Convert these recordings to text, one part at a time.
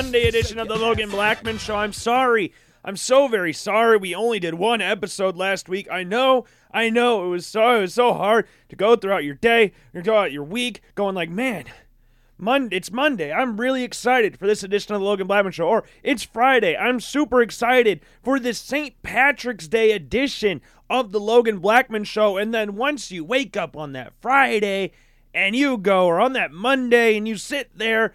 Monday edition of the Logan Blackman Show. I'm sorry. I'm so very sorry. We only did one episode last week. I know. I know. It was so it was so hard to go throughout your day, or go out your week, going like, man, Monday. It's Monday. I'm really excited for this edition of the Logan Blackman Show. Or it's Friday. I'm super excited for this St. Patrick's Day edition of the Logan Blackman Show. And then once you wake up on that Friday and you go, or on that Monday, and you sit there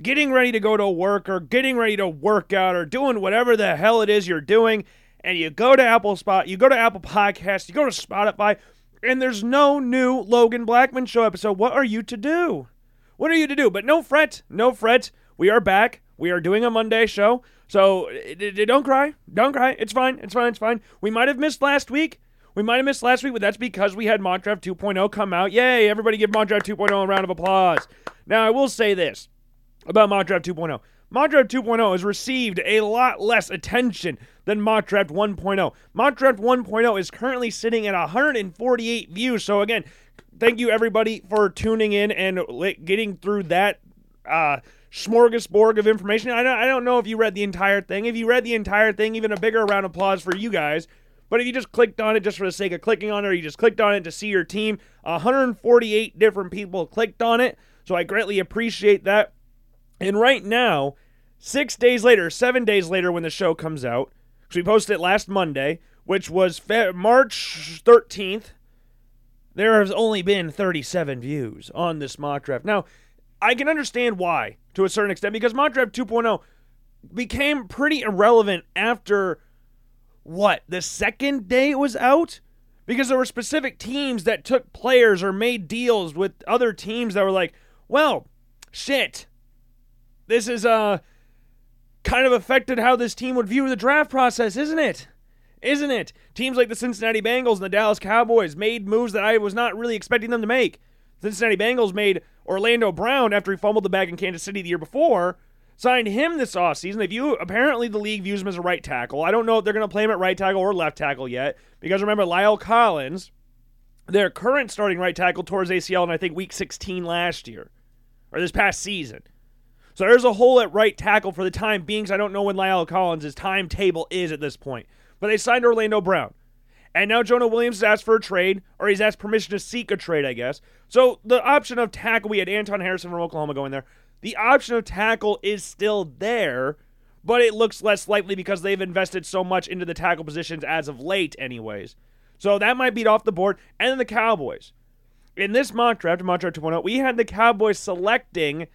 getting ready to go to work or getting ready to work out or doing whatever the hell it is you're doing, and you go to Apple Spot, you go to Apple Podcasts, you go to Spotify, and there's no new Logan Blackman Show episode. What are you to do? What are you to do? But no fret, no fret. We are back. We are doing a Monday show. So don't cry. Don't cry. It's fine. It's fine. It's fine. We might have missed last week. We might have missed last week, but that's because we had Mock 2.0 come out. Yay! Everybody give Mock 2.0 a round of applause. Now, I will say this about Mock Draft 2.0. Mock Draft 2.0 has received a lot less attention than Mock Draft 1.0. Mock Draft 1.0 is currently sitting at 148 views. So again, thank you everybody for tuning in and getting through that uh, smorgasbord of information. I don't, I don't know if you read the entire thing. If you read the entire thing, even a bigger round of applause for you guys. But if you just clicked on it just for the sake of clicking on it, or you just clicked on it to see your team, 148 different people clicked on it. So I greatly appreciate that. And right now, six days later, seven days later, when the show comes out, because we posted it last Monday, which was Fe- March 13th, there has only been 37 views on this mock draft. Now, I can understand why to a certain extent because mock draft 2.0 became pretty irrelevant after what the second day it was out because there were specific teams that took players or made deals with other teams that were like, well, shit, this is uh kind of affected how this team would view the draft process, isn't it? Isn't it? Teams like the Cincinnati Bengals and the Dallas Cowboys made moves that I was not really expecting them to make. Cincinnati Bengals made Orlando Brown after he fumbled the bag in Kansas City the year before, signed him this offseason. They view apparently the league views him as a right tackle. I don't know if they're going to play him at right tackle or left tackle yet because remember La'el Collins, their current starting right tackle towards ACL in I think week 16 last year or this past season. So there's a hole at right tackle for the time being. I don't know when La'el Collins' timetable is at this point. But they signed Orlando Brown. And now Jonah Williams has asked for a trade, or he's asked permission to seek a trade, I guess. So the option of tackle, we had Anton Harrison from Oklahoma going there. The option of tackle is still there, but it looks less likely because they've invested so much into the tackle positions as of late, anyways. So that might beat off the board. And then the Cowboys. In this mock draft, mock draft 2.0, we had the Cowboys selecting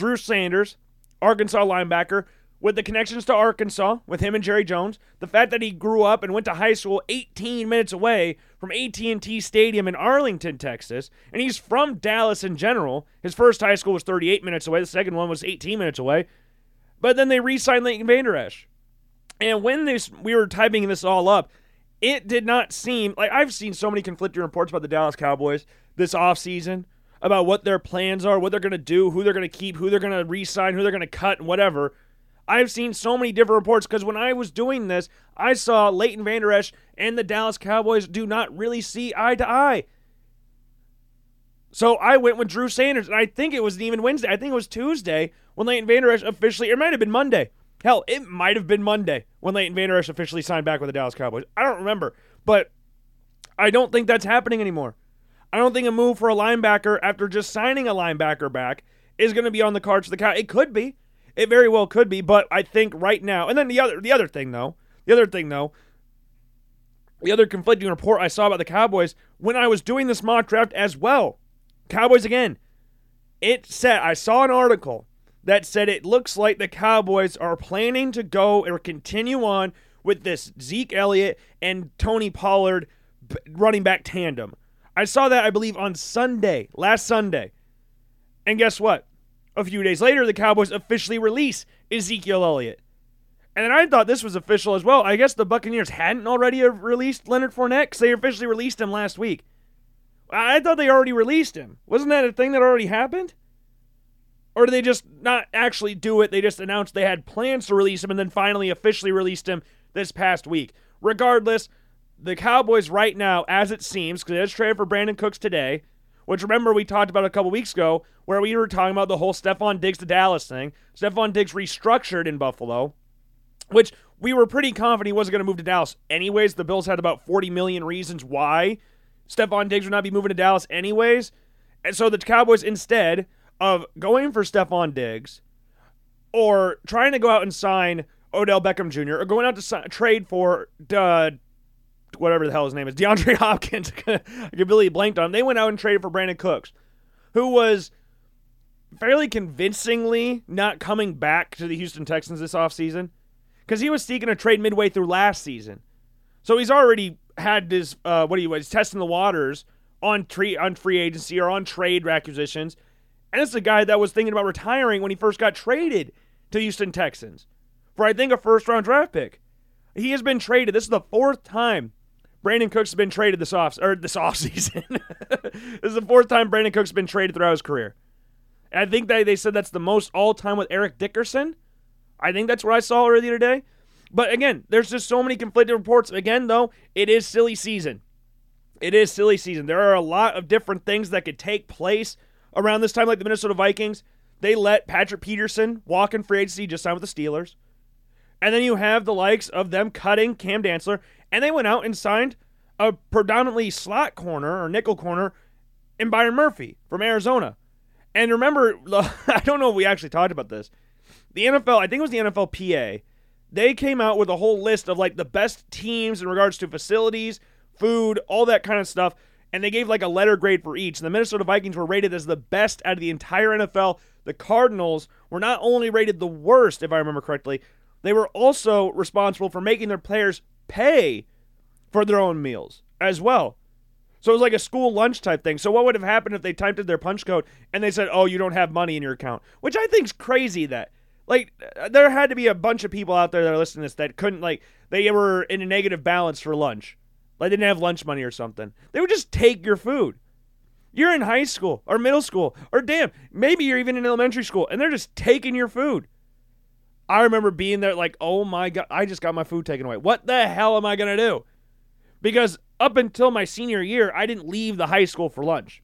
Drew Sanders, Arkansas linebacker, with the connections to Arkansas, with him and Jerry Jones, the fact that he grew up and went to high school 18 minutes away from AT&T Stadium in Arlington, Texas, and he's from Dallas in general. His first high school was 38 minutes away, the second one was 18 minutes away. But then they re-signed Leighton Vander Esch. And when this we were typing this all up, it did not seem like I've seen so many conflicting reports about the Dallas Cowboys this offseason about what their plans are, what they're going to do, who they're going to keep, who they're going to re-sign, who they're going to cut, and whatever. I've seen so many different reports because when I was doing this, I saw Leighton Vander Esch and the Dallas Cowboys do not really see eye to eye. So I went with Drew Sanders, and I think it was even Wednesday. I think it was Tuesday when Leighton Vander Esch officially, it might have been Monday. Hell, it might have been Monday when Leighton Vander Esch officially signed back with the Dallas Cowboys. I don't remember, but I don't think that's happening anymore. I don't think a move for a linebacker after just signing a linebacker back is going to be on the cards for the Cow. It could be. It very well could be, but I think right now, and then the other the other thing though, the other thing though, the other conflicting report I saw about the Cowboys when I was doing this mock draft as well. Cowboys again. It said I saw an article that said it looks like the Cowboys are planning to go or continue on with this Zeke Elliott and Tony Pollard running back tandem. I saw that I believe on Sunday, last Sunday. And guess what? A few days later, the Cowboys officially release Ezekiel Elliott. And then I thought this was official as well. I guess the Buccaneers hadn't already released Leonard Fournette because they officially released him last week. I thought they already released him. Wasn't that a thing that already happened? Or did they just not actually do it? They just announced they had plans to release him and then finally officially released him this past week. Regardless, the Cowboys right now, as it seems, because they just traded for Brandin Cooks today, which remember we talked about a couple weeks ago where we were talking about the whole Stefon Diggs to Dallas thing. Stefon Diggs restructured in Buffalo, which we were pretty confident he wasn't going to move to Dallas. Anyways, the Bills had about 40 million reasons why Stefon Diggs would not be moving to Dallas anyways. And so the Cowboys, instead of going for Stefon Diggs or trying to go out and sign Odell Beckham Jr. or going out to trade for uh, whatever the hell his name is, DeAndre Hopkins, I completely blanked on him. They went out and traded for Brandin Cooks, who was fairly convincingly not coming back to the Houston Texans this offseason because he was seeking a trade midway through last season. So he's already had his uh, what he was testing the waters on tree on free agency or on trade acquisitions, and it's a guy that was thinking about retiring when he first got traded to Houston Texans for I think a first round draft pick. He has been traded. This is the fourth time Brandin Cooks has been traded this off or this offseason. this is the fourth time Brandin Cooks has been traded throughout his career. And I think that they said that's the most all time with Eric Dickerson. I think that's what I saw earlier today. But again, there's just so many conflicting reports. Again, though, it is silly season. It is silly season. There are a lot of different things that could take place around this time, like the Minnesota Vikings. They let Patrick Peterson walk in free agency, just signed with the Steelers. And then you have the likes of them cutting Cam Dantzler, and they went out and signed a predominantly slot corner or nickel corner in Byron Murphy from Arizona. And remember, I don't know if we actually talked about this the NFL, I think it was the NFLPA, they came out with a whole list of like the best teams in regards to facilities, food, all that kind of stuff. And they gave like a letter grade for each. And the Minnesota Vikings were rated as the best out of the entire NFL. The Cardinals were not only rated the worst, if I remember correctly, they were also responsible for making their players pay for their own meals as well. So it was like a school lunch type thing. So what would have happened if they typed in their punch code and they said, "Oh, you don't have money in your account," which I think's crazy. That like, uh, there had to be a bunch of people out there that are listening to this that couldn't, like, they were in a negative balance for lunch. Like, they didn't have lunch money or something. They would just take your food. You're in high school or middle school, or damn, maybe you're even in elementary school, and they're just taking your food. I remember being there, like, oh my God, I just got my food taken away. What the hell am I going to do? Because up until my senior year, I didn't leave the high school for lunch,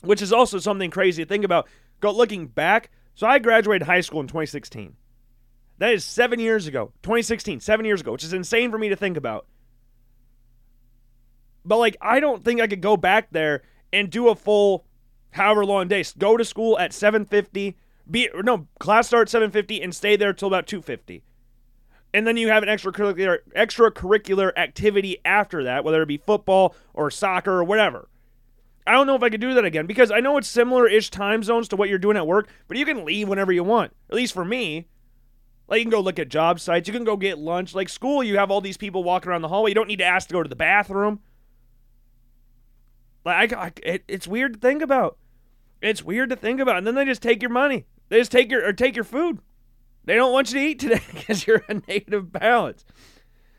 which is also something crazy to think about. Go looking back, so I graduated high school in 2016. That is seven years ago. 2016, seven years ago, which is insane for me to think about. But like, I don't think I could go back there and do a full however long day. Go to school at 750, be no, class start 750 and stay there till about 250. And then you have an extracurricular extracurricular activity after that, whether it be football or soccer or whatever. I don't know if I could do that again because I know it's similar ish time zones to what you're doing at work, but you can leave whenever you want. At least for me. Like you can go look at job sites, you can go get lunch. Like school, you have all these people walking around the hallway. You don't need to ask to go to the bathroom. Like I, I it, it's weird to think about. It's weird to think about. And then they just take your money. They just take your or take your food. They don't want you to eat today because you're a negative balance.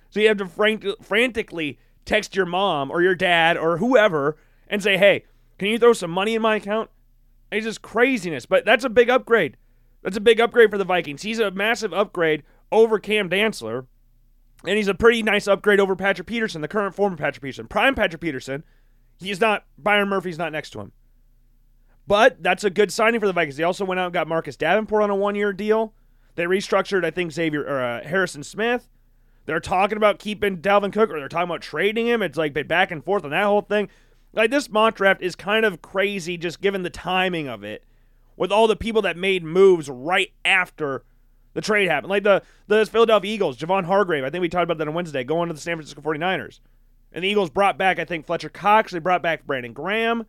So you have to frank, frantically text your mom or your dad or whoever and say, hey, can you throw some money in my account? It's just craziness. But that's a big upgrade. That's a big upgrade for the Vikings. He's a massive upgrade over Cam Dantzler. And he's a pretty nice upgrade over Patrick Peterson, the current former Patrick Peterson. Prime Patrick Peterson. He's not, Byron Murphy's not next to him. But that's a good signing for the Vikings. They also went out and got Marcus Davenport on a one year deal. They restructured, I think, Xavier or uh, Harrison Smith. They're talking about keeping Dalvin Cook or they're talking about trading him. It's like been back and forth on that whole thing. Like this mock draft is kind of crazy just given the timing of it with all the people that made moves right after the trade happened. Like the, the Philadelphia Eagles, Javon Hargrave, I think we talked about that on Wednesday, going to the San Francisco 49ers. And the Eagles brought back, I think, Fletcher Cox. They brought back Brandon Graham.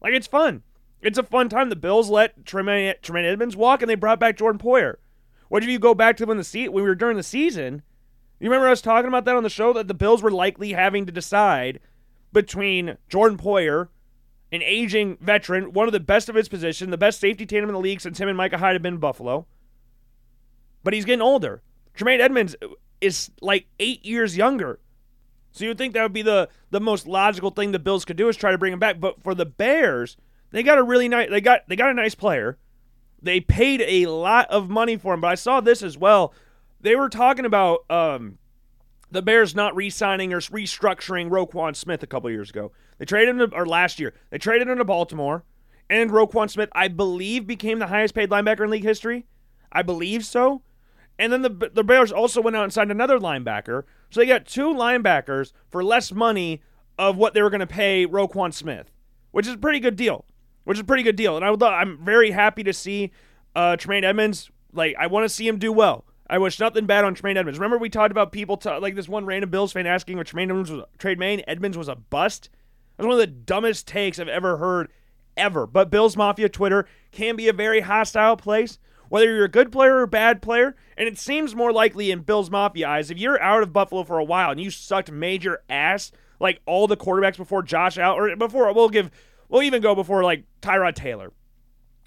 Like, it's fun. It's a fun time. The Bills let Tremaine, Tremaine Edmunds walk, and they brought back Jordan Poyer. What if you go back to when the se- when we were during the season? You remember us talking about that on the show that the Bills were likely having to decide between Jordan Poyer, an aging veteran, one of the best of his position, the best safety tandem in the league since him and Micah Hyde have been in Buffalo. But he's getting older. Tremaine Edmunds is like eight years younger. So you would think that would be the, the most logical thing the Bills could do is try to bring him back. But for the Bears, they got a really nice they got they got a nice player. They paid a lot of money for him, but I saw this as well. They were talking about um the Bears not re-signing or restructuring Roquan Smith a couple years ago. They traded him to, or last year. They traded him to Baltimore, and Roquan Smith, I believe, became the highest paid linebacker in league history. I believe so. And then the the Bears also went out and signed another linebacker. So they got two linebackers for less money of what they were going to pay Roquan Smith, which is a pretty good deal. Which is a pretty good deal. And I would I'm very happy to see uh, Tremaine Edmunds. Like I want to see him do well. I wish nothing bad on Tremaine Edmunds. Remember we talked about people t- like this one random Bills fan asking if Tremaine Edmunds was Tremaine Edmunds was a bust. That's one of the dumbest takes I've ever heard, ever. But Bills Mafia Twitter can be a very hostile place whether you're a good player or a bad player. And it seems more likely in Bills Mafia eyes, if you're out of Buffalo for a while and you sucked major ass, like all the quarterbacks before Josh Allen, or before, we'll give, we'll even go before like Tyrod Taylor,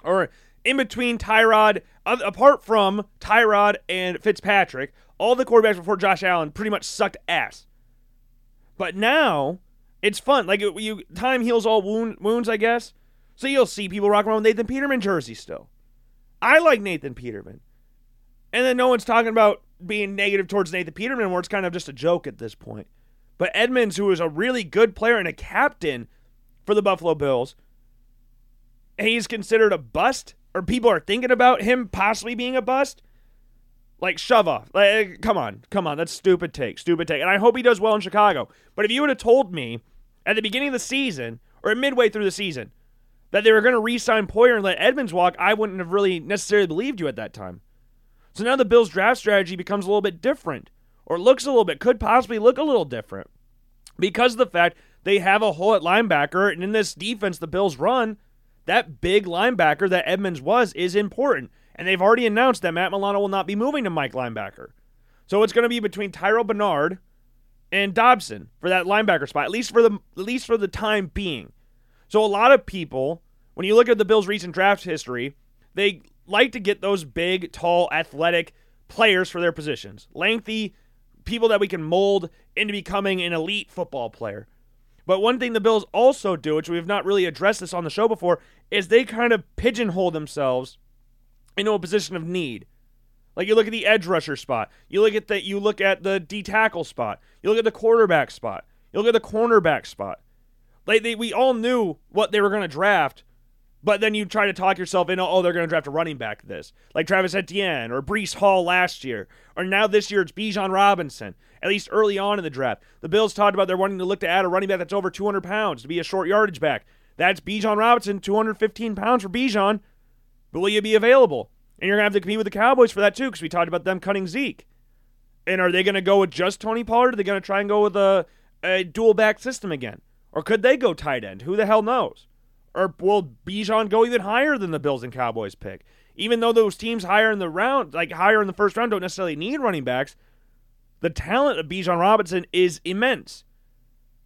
or in between Tyrod, apart from Tyrod and Fitzpatrick, all the quarterbacks before Josh Allen pretty much sucked ass. But now it's fun. Like you, time heals all wound, wounds, I guess. So you'll see people rocking around with Nathan Peterman jerseys still. I like Nathan Peterman. And then no one's talking about being negative towards Nathan Peterman, where it's kind of just a joke at this point. But Edmunds, who is a really good player and a captain for the Buffalo Bills, he's considered a bust, or people are thinking about him possibly being a bust. Like, shove off. Like, eh, come on, come on. That's stupid take, stupid take. And I hope he does well in Chicago. But if you would have told me at the beginning of the season, or midway through the season, that they were going to re sign Poyer and let Edmunds walk, I wouldn't have really necessarily believed you at that time. So now the Bills' draft strategy becomes a little bit different, or looks a little bit, could possibly look a little different because of the fact they have a hole at linebacker, and in this defense the Bills run, that big linebacker that Edmunds was is important. And they've already announced that Matt Milano will not be moving to Mike linebacker. So it's going to be between Terrel Bernard and Dodson for that linebacker spot, at least for the at least for the time being. So a lot of people, when you look at the Bills' recent draft history, they like to get those big, tall, athletic players for their positions. Lengthy people that we can mold into becoming an elite football player. But one thing the Bills also do, which we have not really addressed this on the show before, is they kind of pigeonhole themselves into a position of need. Like you look at the edge rusher spot, you look at the you look at the D tackle spot, you look at the quarterback spot, you look at the cornerback spot. Like they, we all knew what they were going to draft, but then you try to talk yourself into, oh, they're going to draft a running back this, like Travis Etienne or Breece Hall last year, or now this year it's Bijan Robinson. At least early on in the draft, the Bills talked about they're wanting to look to add a running back that's over 200 pounds to be a short yardage back. That's Bijan Robinson, 215 pounds for Bijan. But will you be available? And you're going to have to compete with the Cowboys for that too, because we talked about them cutting Zeke. And are they going to go with just Tony Pollard? Are they going to try and go with a, a dual back system again? Or could they go tight end? Who the hell knows? Or will Bijan go even higher than the Bills and Cowboys pick? Even though those teams higher in the round, like higher in the first round, don't necessarily need running backs, the talent of Bijan Robinson is immense.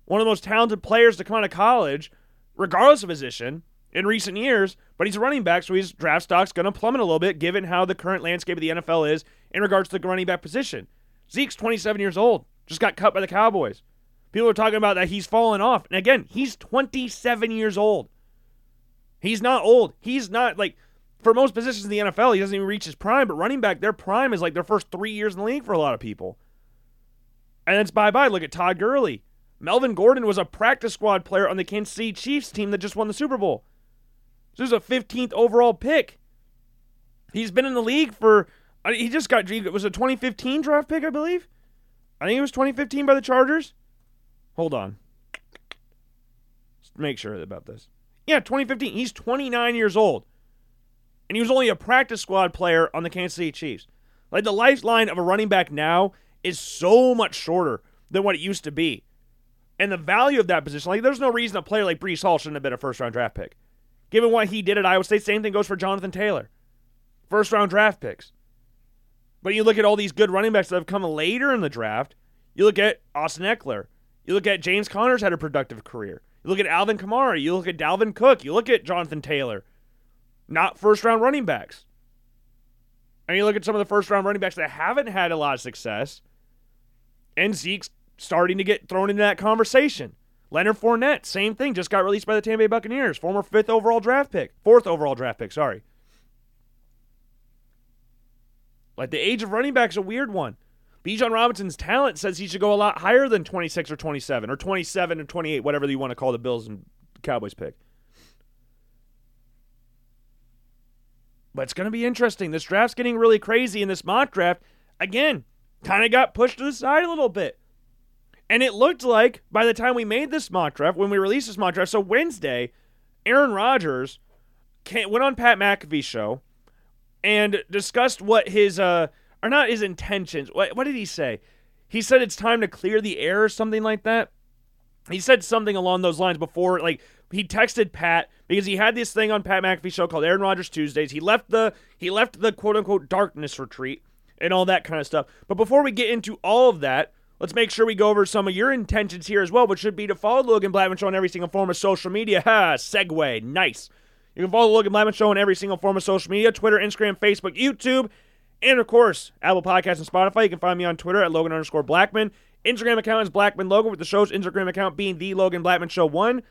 One of the most talented players to come out of college, regardless of position, in recent years, but he's a running back, so his draft stock's going to plummet a little bit given how the current landscape of the NFL is in regards to the running back position. Zeke's 27 years old, just got cut by the Cowboys. People are talking about that he's fallen off. And again, he's 27 years old. He's not old. He's not like for most positions in the NFL, he doesn't even reach his prime. But running back, their prime is like their first three years in the league for a lot of people. And it's bye bye. Look at Todd Gurley. Melvin Gordon was a practice squad player on the Kansas City Chiefs team that just won the Super Bowl. This is a 15th overall pick. He's been in the league for. He just got. It was a 2015 draft pick, I believe. I think it was 2015 by the Chargers. Hold on. Let's make sure about this. Yeah, 2015. He's 29 years old. And he was only a practice squad player on the Kansas City Chiefs. Like the lifeline of a running back now is so much shorter than what it used to be. And the value of that position, like there's no reason a player like Breece Hall shouldn't have been a first round draft pick. Given what he did at Iowa State, same thing goes for Jonathan Taylor. First round draft picks. But you look at all these good running backs that have come later in the draft. You look at Austin Ekeler. You look at James Conner's had a productive career. You look at Alvin Kamara. You look at Dalvin Cook. You look at Jonathan Taylor. Not first round running backs. And you look at some of the first round running backs that haven't had a lot of success. And Zeke's starting to get thrown into that conversation. Leonard Fournette, same thing, just got released by the Tampa Bay Buccaneers, former fifth overall draft pick, fourth overall draft pick, sorry. Like the age of running backs a weird one. Bijan Robinson's talent says he should go a lot higher than 26 or 27 or 27 or 28, whatever you want to call the Bills and Cowboys pick. But it's going to be interesting. This draft's getting really crazy, and this mock draft, again, kind of got pushed to the side a little bit. And it looked like by the time we made this mock draft, when we released this mock draft, so Wednesday, Aaron Rodgers came, went on Pat McAfee's show and discussed what his, uh, or not his intentions. What, what did he say? He said it's time to clear the air or something like that. He said something along those lines before, like he texted Pat because he had this thing on Pat McAfee's show called Aaron Rodgers Tuesdays. He left the he left the quote unquote darkness retreat and all that kind of stuff. But before we get into all of that, let's make sure we go over some of your intentions here as well, which should be to follow Logan Blackman Show on every single form of social media. Ha, segue, nice. You can follow Logan Blackman Show on every single form of social media Twitter, Instagram, Facebook, YouTube, and of course, Apple Podcasts and Spotify. You can find me on Twitter at Logan underscore Blackman. Instagram account is Blackman Logan, with the show's Instagram account being The Logan Blackman Show 1.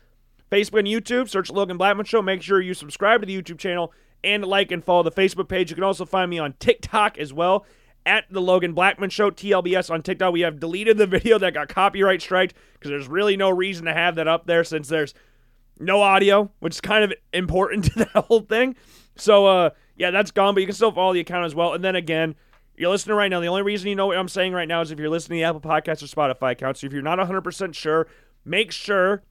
Facebook and YouTube, search Logan Blackman Show. Make sure you subscribe to the YouTube channel and like and follow the Facebook page. You can also find me on TikTok as well at the Logan Blackman Show, TLBS on TikTok. We have deleted the video that got copyright striked because there's really no reason to have that up there since there's no audio, which is kind of important to that whole thing. So, uh, yeah, that's gone, but you can still follow the account as well. And then again, you're listening right now. The only reason you know what I'm saying right now is if you're listening to the Apple Podcasts or Spotify account. So if you're not 100% sure, make sure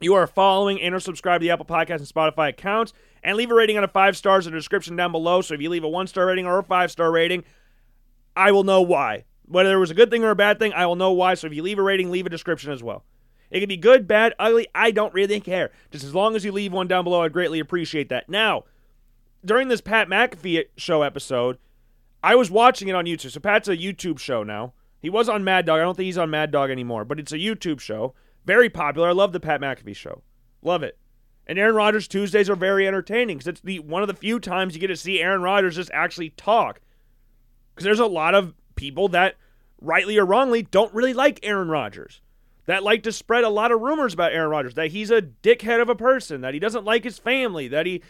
you are following and or subscribe to the Apple Podcast and Spotify accounts and leave a rating on a five stars in the description down below. So if you leave a one star rating or a five star rating, I will know why. Whether it was a good thing or a bad thing, I will know why. So if you leave a rating, leave a description as well. It can be good, bad, ugly. I don't really care. Just as long as you leave one down below, I'd greatly appreciate that. Now, during this Pat McAfee show episode, I was watching it on YouTube. So Pat's a YouTube show now. He was on Mad Dog. I don't think he's on Mad Dog anymore, but it's a YouTube show. Very popular. I love the Pat McAfee show. Love it. And Aaron Rodgers Tuesdays are very entertaining because it's the one of the few times you get to see Aaron Rodgers just actually talk. Because there's a lot of people that, rightly or wrongly, don't really like Aaron Rodgers. That like to spread a lot of rumors about Aaron Rodgers. That he's a dickhead of a person. That he doesn't like his family. That he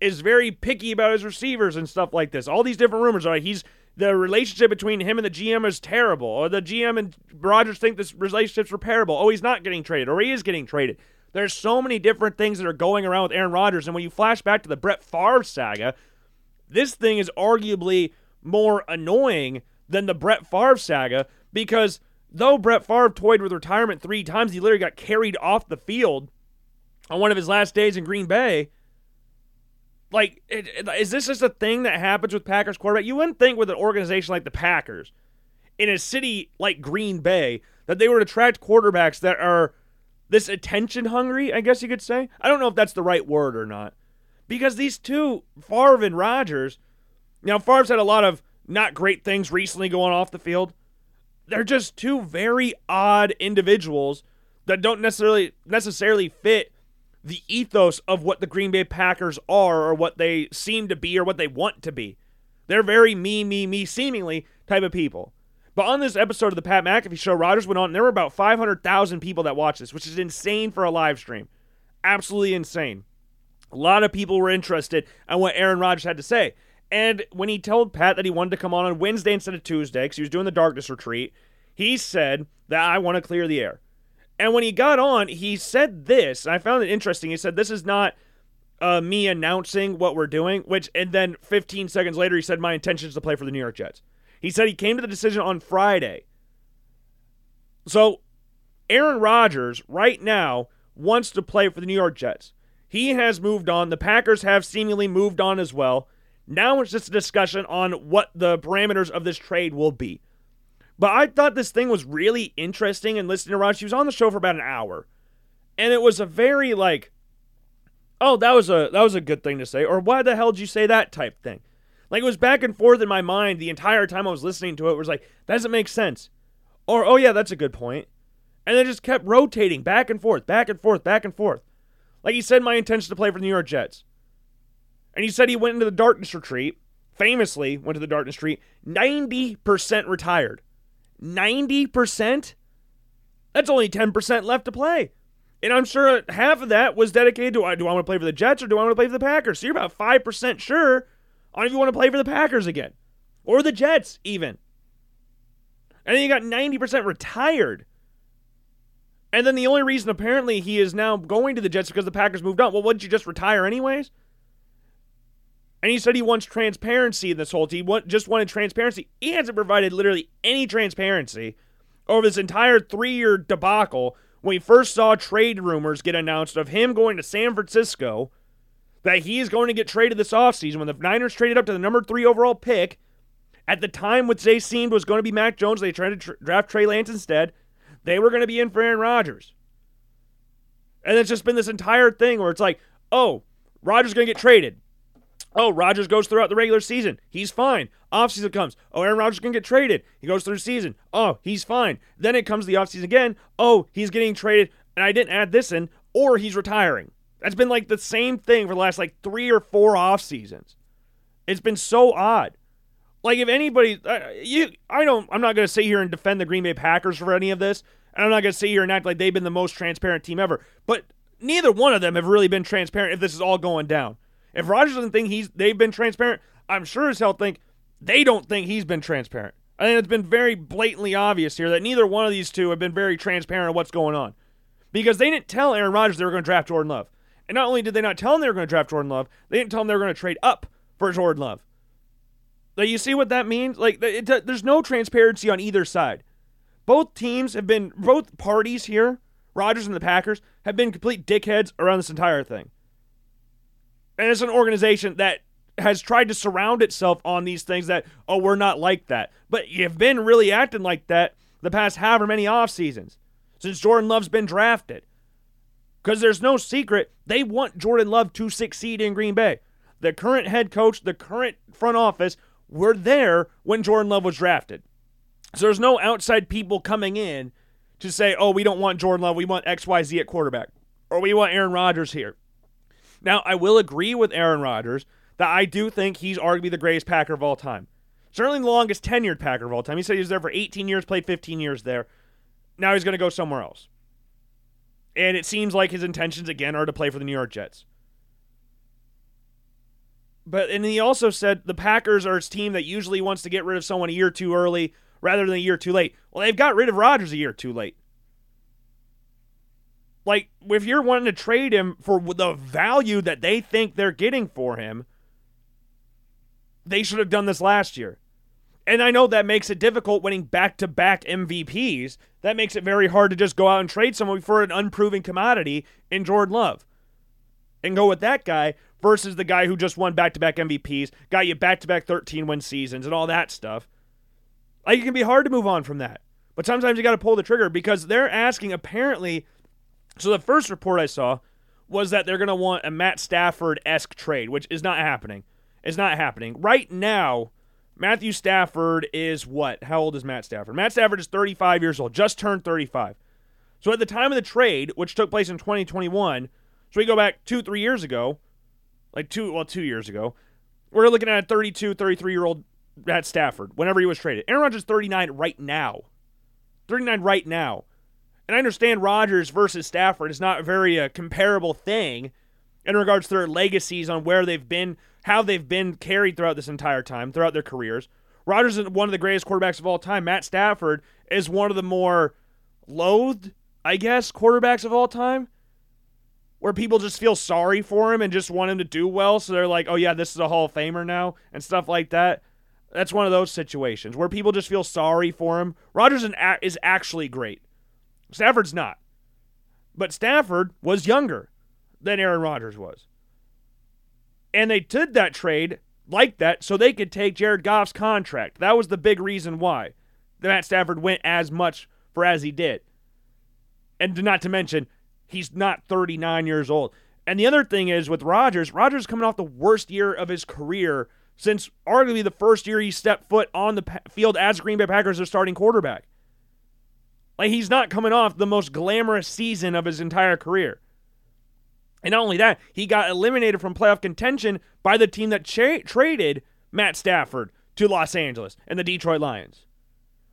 is very picky about his receivers and stuff like this. All these different rumors are he's the relationship between him and the GM is terrible, or the GM and Rodgers think this relationship's repairable. Oh, he's not getting traded, or he is getting traded. There's so many different things that are going around with Aaron Rodgers, and when you flash back to the Brett Favre saga, this thing is arguably more annoying than the Brett Favre saga because though Brett Favre toyed with retirement three times, he literally got carried off the field on one of his last days in Green Bay. Like, is this just a thing that happens with Packers quarterback? You wouldn't think with an organization like the Packers, in a city like Green Bay, that they would attract quarterbacks that are this attention hungry, I guess you could say. I don't know if that's the right word or not. Because these two, Favre and Rodgers, now Favre's had a lot of not great things recently going off the field. They're just two very odd individuals that don't necessarily necessarily fit the ethos of what the Green Bay Packers are or what they seem to be or what they want to be. They're very me, me, me, seemingly type of people. But on this episode of the Pat McAfee show, Rodgers went on, and there were about 500,000 people that watched this, which is insane for a live stream. Absolutely insane. A lot of people were interested in what Aaron Rodgers had to say. And when he told Pat that he wanted to come on on Wednesday instead of Tuesday, because he was doing the darkness retreat, he said that I want to clear the air. And when he got on, he said this, and I found it interesting. He said, This is not uh, me announcing what we're doing, which, and then 15 seconds later, he said, My intention is to play for the New York Jets. He said he came to the decision on Friday. So, Aaron Rodgers, right now, wants to play for the New York Jets. He has moved on. The Packers have seemingly moved on as well. Now it's just a discussion on what the parameters of this trade will be. But I thought this thing was really interesting and listening to Ron. She was on the show for about an hour. And it was a very like, oh, that was a that was a good thing to say, or why the hell did you say that type thing. Like it was back and forth in my mind the entire time I was listening to it. it was like, that doesn't make sense. Or, oh yeah, that's a good point. And it just kept rotating back and forth, back and forth, back and forth. Like he said, my intention to play for the New York Jets. And he said he went into the darkness retreat, famously went to the darkness retreat, 90% retired. 90%? That's only 10% left to play. And I'm sure half of that was dedicated to uh, do I want to play for the Jets or do I want to play for the Packers? So you're about 5% sure on if you want to play for the Packers again or the Jets, even. And then you got 90% retired. And then the only reason apparently he is now going to the Jets because the Packers moved on. Well, wouldn't you just retire anyways? And he said he wants transparency in this whole team. He just wanted transparency. He hasn't provided literally any transparency over this entire three year debacle when we first saw trade rumors get announced of him going to San Francisco, that he is going to get traded this offseason when the Niners traded up to the number three overall pick. At the time, what they seemed was going to be Mac Jones. They tried to draft Trey Lance instead. They were going to be in for Aaron Rodgers. And it's just been this entire thing where it's like, oh, Rodgers going to get traded. Oh, Rodgers goes throughout the regular season. He's fine. Offseason comes. Oh, Aaron Rodgers can get traded. He goes through the season. Oh, he's fine. Then it comes the offseason again. Oh, he's getting traded. And I didn't add this in. Or he's retiring. That's been like the same thing for the last like three or four off seasons. It's been so odd. Like if anybody, uh, you, I don't, I'm not going to sit here and defend the Green Bay Packers for any of this, and I'm not going to sit here and act like they've been the most transparent team ever. But neither one of them have really been transparent if this is all going down. If Rodgers doesn't think he's they've been transparent, I'm sure as hell think they don't think he's been transparent. I think it's been very blatantly obvious here that neither one of these two have been very transparent on what's going on. Because they didn't tell Aaron Rodgers they were going to draft Jordan Love. And not only did they not tell him they were going to draft Jordan Love, they didn't tell him they were going to trade up for Jordan Love. Like, you see what that means? Like, it, it, there's no transparency on either side. Both teams have been, both parties here, Rodgers and the Packers, have been complete dickheads around this entire thing. And it's an organization that has tried to surround itself on these things that, oh, we're not like that. But you've been really acting like that the past however many off seasons since Jordan Love's been drafted. Because there's no secret, they want Jordan Love to succeed in Green Bay. The current head coach, the current front office were there when Jordan Love was drafted. So there's no outside people coming in to say, oh, we don't want Jordan Love, we want XYZ at quarterback, or we want Aaron Rodgers here. Now, I will agree with Aaron Rodgers that I do think he's arguably the greatest Packer of all time. Certainly the longest tenured Packer of all time. He said he was there for 18 years, played 15 years there. Now he's going to go somewhere else. And it seems like his intentions, again, are to play for the New York Jets. But and he also said the Packers are his team that usually wants to get rid of someone a year too early rather than a year too late. Well, they've got rid of Rodgers a year too late. Like if you're wanting to trade him for the value that they think they're getting for him, they should have done this last year. And I know that makes it difficult winning back to back MVPs. That makes it very hard to just go out and trade someone for an unproven commodity in Jordan Love and go with that guy versus the guy who just won back to back MVPs, got you back to back 13 win seasons, and all that stuff. Like, it can be hard to move on from that. But sometimes you got to pull the trigger because they're asking, apparently. So, the first report I saw was that they're going to want a Matt Stafford esque trade, which is not happening. It's not happening. Right now, Matthew Stafford is what? How old is Matt Stafford? Matt Stafford is 35 years old, just turned 35. So, at the time of the trade, which took place in 2021, so we go back two, three years ago, like two, well, two years ago. We're looking at a 32, 33 year old Matt Stafford whenever he was traded. Aaron Rodgers 39 right now. 39 right now. And I understand Rodgers versus Stafford is not a very uh, comparable thing in regards to their legacies on where they've been, how they've been carried throughout this entire time, throughout their careers. Rodgers is one of the greatest quarterbacks of all time. Matt Stafford is one of the more loathed, I guess, quarterbacks of all time where people just feel sorry for him and just want him to do well. So they're like, oh, yeah, this is a Hall of Famer now and stuff like that. That's one of those situations where people just feel sorry for him. Rodgers is actually great. Stafford's not. But Stafford was younger than Aaron Rodgers was. And they did that trade like that so they could take Jared Goff's contract. That was the big reason why Matt Stafford went as much for as he did. And not to mention, He's not 39 years old. And the other thing is with Rodgers, Rodgers coming off the worst year of his career since arguably the first year he stepped foot on the field as Green Bay Packers starting quarterback. Like he's not coming off the most glamorous season of his entire career. And not only that, he got eliminated from playoff contention by the team that tra- traded Matt Stafford to Los Angeles and the Detroit Lions.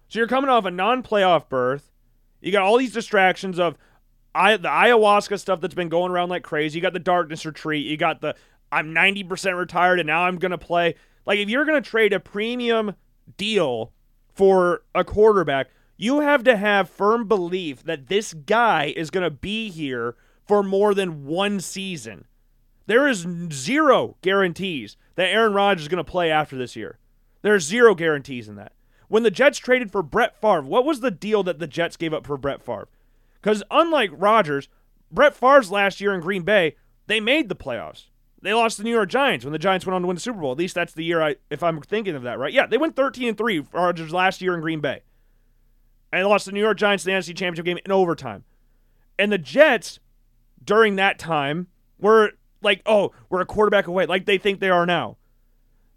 So you're coming off a non-playoff berth. You got all these distractions of I, the ayahuasca stuff that's been going around like crazy. You got the darkness retreat. You got the I'm 90% retired and now I'm going to play. Like if you're going to trade a premium deal for a quarterback, you have to have firm belief that this guy is going to be here for more than one season. There is zero guarantees that Aaron Rodgers is going to play after this year. There's zero guarantees in that. When the Jets traded for Brett Favre, what was the deal that the Jets gave up for Brett Favre? Because unlike Rodgers, Brett Favre's last year in Green Bay, they made the playoffs. They lost to the New York Giants when the Giants went on to win the Super Bowl. At least that's the year I, if I'm thinking of that right. Yeah, they went 13 and three. Rodgers last year in Green Bay, and lost the New York Giants in the NFC Championship game in overtime. And the Jets, during that time, were like, oh, we're a quarterback away, like they think they are now.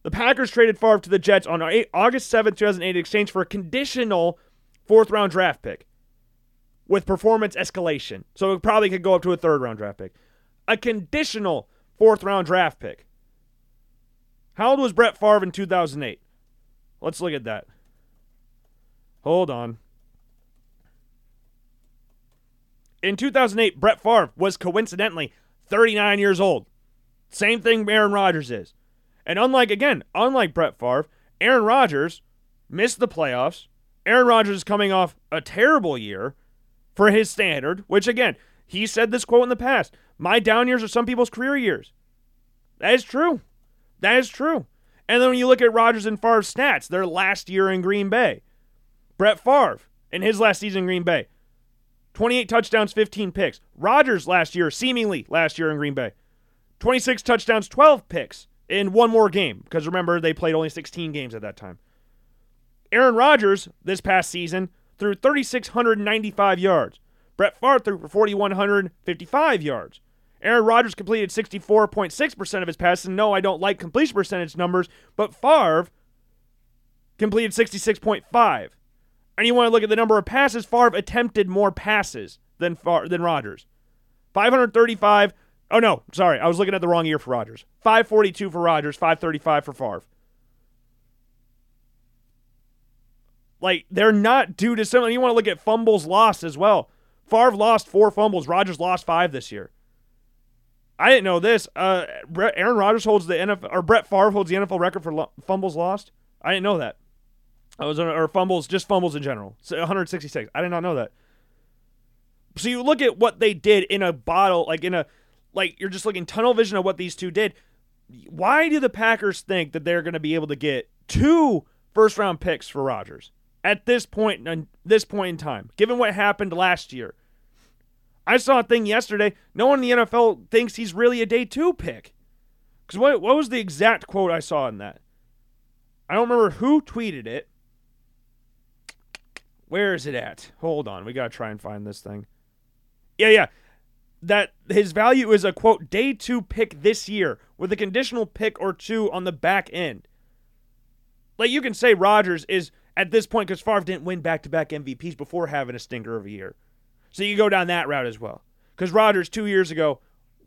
The Packers traded Favre to the Jets on August 7th, 2008, in exchange for a conditional fourth round draft pick with performance escalation. So it probably could go up to a third round draft pick. A conditional fourth round draft pick. How old was Brett Favre in 2008? Let's look at that. Hold on. In 2008, Brett Favre was coincidentally 39 years old. Same thing Aaron Rodgers is. And unlike, again, unlike Brett Favre, Aaron Rodgers missed the playoffs. Aaron Rodgers is coming off a terrible year for his standard, which, again, he said this quote in the past My down years are some people's career years. That is true. That is true. And then when you look at Rodgers and Favre's stats, their last year in Green Bay, Brett Favre in his last season in Green Bay, 28 touchdowns, 15 picks. Rodgers last year, seemingly last year in Green Bay, 26 touchdowns, 12 picks in one more game because remember they played only 16 games at that time. Aaron Rodgers this past season threw 3695 yards. Brett Favre threw for 4155 yards. Aaron Rodgers completed 64.6% of his passes. No, I don't like completion percentage numbers, but Favre completed 66.5. And you want to look at the number of passes, Favre attempted more passes than Favre, than Rodgers. 535 Oh no, sorry, I was looking at the wrong year for Rodgers. 542 for Rodgers, 535 for Favre. Like they're not due to something. You want to look at fumbles lost as well. Favre lost four fumbles. Rodgers lost five this year. I didn't know this. Uh, Aaron Rodgers holds the NFL, or Brett Favre holds the NFL record for lo- fumbles lost. I didn't know that. I was or fumbles, just fumbles in general. So 166. I did not know that. So you look at what they did in a bottle, like in a like you're just looking tunnel vision of what these two did. Why do the Packers think that they're going to be able to get two first round picks for Rodgers at this point in this point in time, given what happened last year? I saw a thing yesterday. No one in the NFL thinks he's really a day two pick. Because what, what was the exact quote I saw in that? I don't remember who tweeted it. Where is it at? Hold on. We got to try and find this thing. Yeah, yeah that his value is a quote day two pick this year with a conditional pick or two on the back end. Like you can say Rodgers is at this point because Favre didn't win back to back MVPs before having a stinker of a year. So you go down that route as well. Because Rodgers two years ago,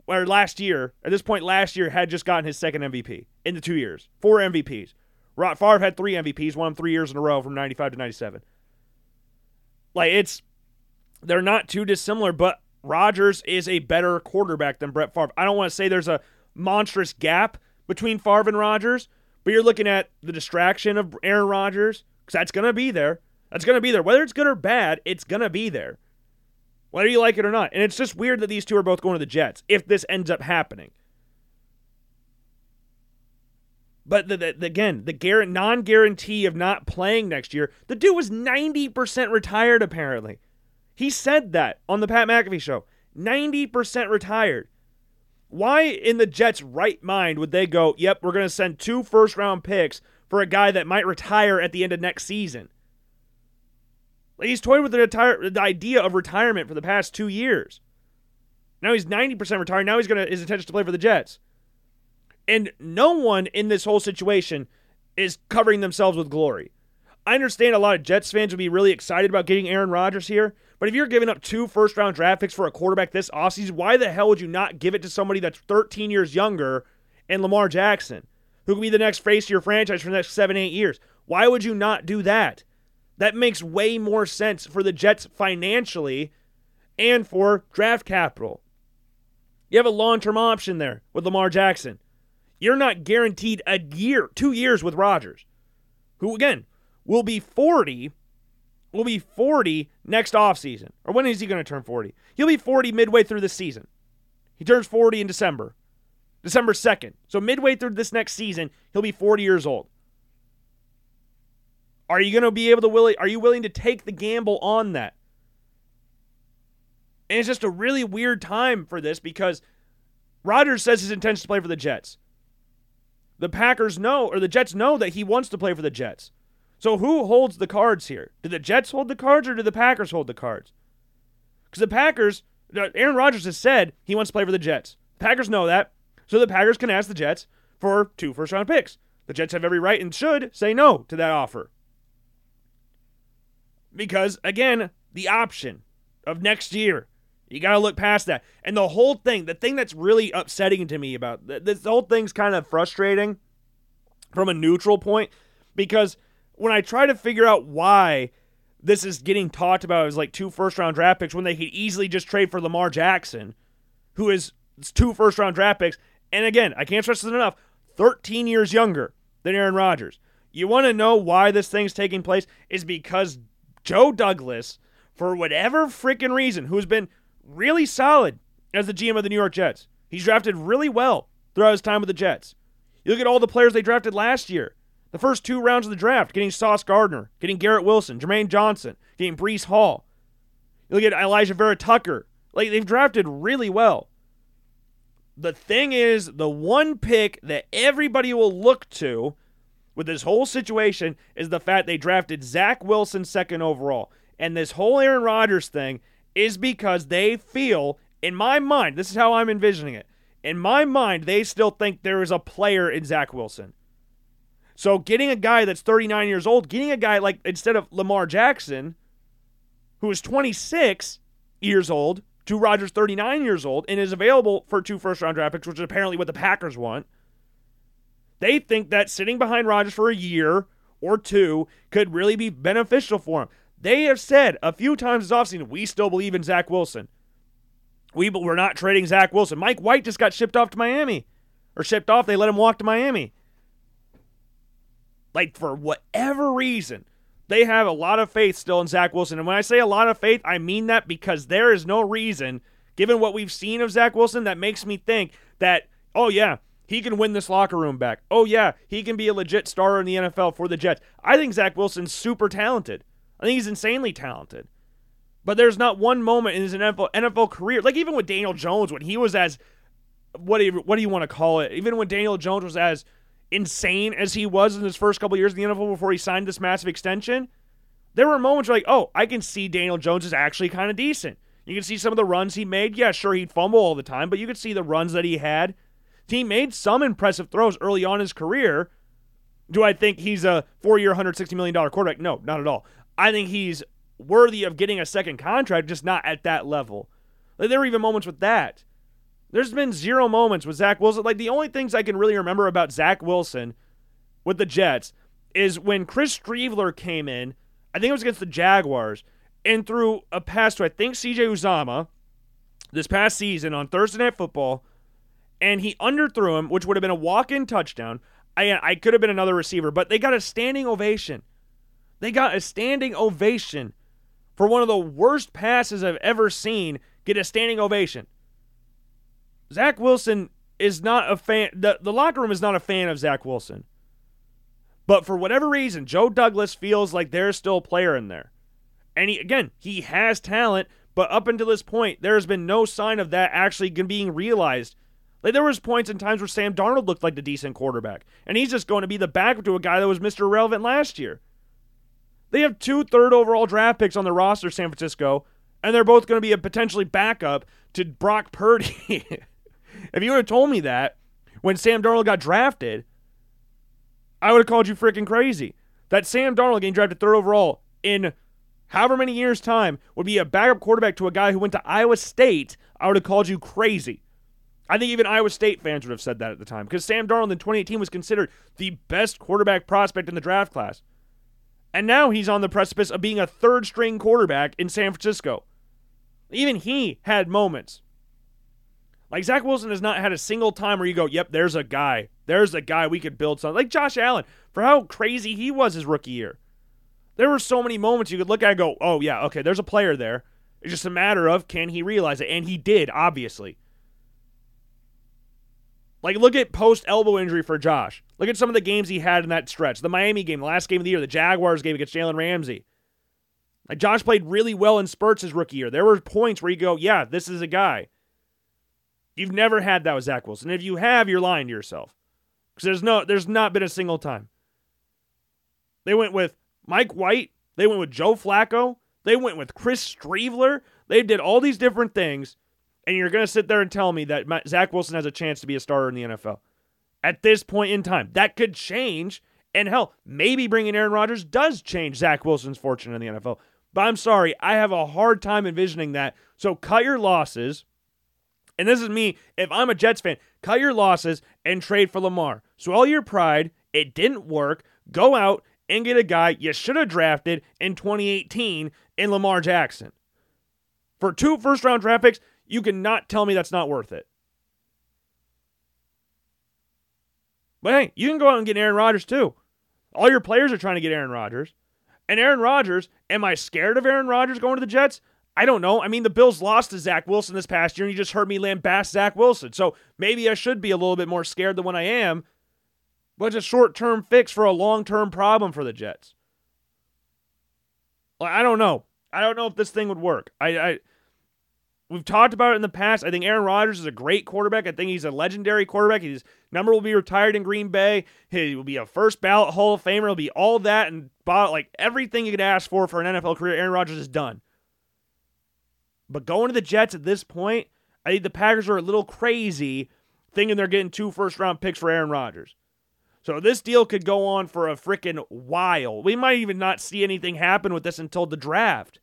or last year, at this point last year, had just gotten his second MVP in the two years. Four MVPs. Favre had three MVPs, won three years in a row from 95 to 97. Like it's, they're not too dissimilar, but Rodgers is a better quarterback than Brett Favre. I don't want to say there's a monstrous gap between Favre and Rodgers, but you're looking at the distraction of Aaron Rodgers because that's going to be there. That's going to be there. Whether it's good or bad, it's going to be there. Whether you like it or not. And it's just weird that these two are both going to the Jets if this ends up happening. But the, the, again, the non guarantee of not playing next year, the dude was 90% retired apparently. He said that on the Pat McAfee show. 90% retired. Why in the Jets' right mind would they go, yep, we're going to send two first round picks for a guy that might retire at the end of next season? He's toyed with the, retire- the idea of retirement for the past two years. Now he's 90% retired. Now he's going to his intention to play for the Jets. And no one in this whole situation is covering themselves with glory. I understand a lot of Jets fans would be really excited about getting Aaron Rodgers here, but if you're giving up two first round draft picks for a quarterback this offseason, why the hell would you not give it to somebody that's 13 years younger and Lamar Jackson, who could be the next face of your franchise for the next seven, eight years? Why would you not do that? That makes way more sense for the Jets financially and for draft capital. You have a long term option there with Lamar Jackson. You're not guaranteed a year, two years with Rodgers, who, again, will be 40 will be 40 next offseason. Or when is he going to turn 40? He'll be 40 midway through the season. He turns 40 in December. December 2nd. So midway through this next season, he'll be 40 years old. Are you going to be able to willing are you willing to take the gamble on that? And it's just a really weird time for this because Rodgers says his intention to play for the Jets. The Packers know, or the Jets know that he wants to play for the Jets. So who holds the cards here? Do the Jets hold the cards or do the Packers hold the cards? Because the Packers, uh, Aaron Rodgers has said he wants to play for the Jets. The Packers know that. So the Packers can ask the Jets for two first round picks. The Jets have every right and should say no to that offer. Because, again, the option of next year you got to look past that. And the whole thing, the thing that's really upsetting to me about this whole thing's kind of frustrating from a neutral point because when I try to figure out why this is getting talked about as like two first round draft picks when they could easily just trade for Lamar Jackson, who is two first round draft picks. And again, I can't stress this enough 13 years younger than Aaron Rodgers. You want to know why this thing's taking place? Is because Joe Douglas, for whatever freaking reason, who's been really solid as the GM of the New York Jets. He's drafted really well throughout his time with the Jets. You look at all the players they drafted last year. The first two rounds of the draft, getting Sauce Gardner, getting Garrett Wilson, Jermaine Johnson, getting Breece Hall. You look at Alijah Vera-Tucker. Like they've drafted really well. The thing is, the one pick that everybody will look to with this whole situation is the fact they drafted Zach Wilson second overall. And this whole Aaron Rodgers thing is because they feel, in my mind, this is how I'm envisioning it. In my mind, they still think there is a player in Zach Wilson. So getting a guy that's 39 years old, getting a guy like instead of Lamar Jackson, who is 26 years old, to Rodgers 39 years old, and is available for two first round draft picks, which is apparently what the Packers want. They think that sitting behind Rodgers for a year or two could really be beneficial for him. They have said a few times this offseason, we still believe in Zach Wilson. We, we're not trading Zach Wilson. Mike White just got shipped off to Miami. Or shipped off, they let him walk to Miami. Like, for whatever reason, they have a lot of faith still in Zach Wilson. And when I say a lot of faith, I mean that because there is no reason, given what we've seen of Zach Wilson, that makes me think that, oh, yeah, he can win this locker room back. Oh, yeah, he can be a legit star in the NFL for the Jets. I think Zach Wilson's super talented. I think he's insanely talented. But there's not one moment in his NFL, NFL career, like even with Daniel Jones, when he was as what do you, what do you want to call it? Even when Daniel Jones was as insane as he was in his first couple years in the NFL before he signed this massive extension, there were moments like, oh, I can see Daniel Jones is actually kind of decent. You can see some of the runs he made. Yeah, sure, he'd fumble all the time, but you could see the runs that he had. He made some impressive throws early on in his career. Do I think he's a four year, $160 million quarterback? No, not at all. I think he's worthy of getting a second contract, just not at that level. Like, there were even moments with that. There's been zero moments with Zach Wilson. Like the only things I can really remember about Zach Wilson with the Jets is when Chris Streveler came in. I think it was against the Jaguars and threw a pass to I think CJ Uzomah this past season on Thursday Night Football, and he underthrew him, which would have been a walk-in touchdown. I I could have been another receiver, but they got a standing ovation. They got a standing ovation for one of the worst passes I've ever seen get a standing ovation. Zach Wilson is not a fan. The, the locker room is not a fan of Zach Wilson. But for whatever reason, Joe Douglas feels like there's still a player in there. And he, again, he has talent, but up until this point, there has been no sign of that actually being realized. Like there was points and times where Sam Darnold looked like the decent quarterback, and he's just going to be the backup to a guy that was Mr. Irrelevant last year. They have two third overall draft picks on their roster, San Francisco, and they're both going to be a potentially backup to Brock Purdy. if you would have told me that when Sam Darnold got drafted, I would have called you freaking crazy. That Sam Darnold getting drafted third overall in however many years' time would be a backup quarterback to a guy who went to Iowa State, I would have called you crazy. I think even Iowa State fans would have said that at the time because Sam Darnold in 2018 was considered the best quarterback prospect in the draft class. And now he's on the precipice of being a third string quarterback in San Francisco. Even he had moments. Like Zach Wilson has not had a single time where you go, yep, there's a guy. There's a guy we could build something. Like Josh Allen, for how crazy he was his rookie year. There were so many moments you could look at and go, oh, yeah, okay, there's a player there. It's just a matter of can he realize it? And he did, obviously. Like, look at post elbow injury for Josh. Look at some of the games he had in that stretch. The Miami game, the last game of the year, the Jaguars game against Jalen Ramsey. Like, Josh played really well in spurts his rookie year. There were points where you go, yeah, this is a guy. You've never had that with Zach Wilson. And if you have, you're lying to yourself. Because there's no, there's not been a single time. They went with Mike White. They went with Joe Flacco. They went with Chris Streveler. They did all these different things and you're going to sit there and tell me that Zach Wilson has a chance to be a starter in the NFL at this point in time. That could change. And hell, maybe bringing Aaron Rodgers does change Zach Wilson's fortune in the NFL. But I'm sorry, I have a hard time envisioning that. So cut your losses. And this is me, if I'm a Jets fan, cut your losses and trade for Lamar. So all your pride, it didn't work. Go out and get a guy you should have drafted in 2018 in Lamar Jackson. For two first round draft picks, you cannot tell me that's not worth it. But hey, you can go out and get Aaron Rodgers too. All your players are trying to get Aaron Rodgers. And Aaron Rodgers, am I scared of Aaron Rodgers going to the Jets? I don't know. I mean, the Bills lost to Zach Wilson this past year, and you just heard me lambast Zach Wilson. So maybe I should be a little bit more scared than what I am. But it's a short term fix for a long term problem for the Jets. I don't know. I don't know if this thing would work. I, I We've talked about it in the past. I think Aaron Rodgers is a great quarterback. I think he's a legendary quarterback. His number will be retired in Green Bay. He will be a first ballot Hall of Famer. He'll be all that and like everything you could ask for for an NFL career. Aaron Rodgers is done. But going to the Jets at this point, I think the Packers are a little crazy thinking they're getting two first round picks for Aaron Rodgers. So this deal could go on for a freaking while. We might even not see anything happen with this until the draft.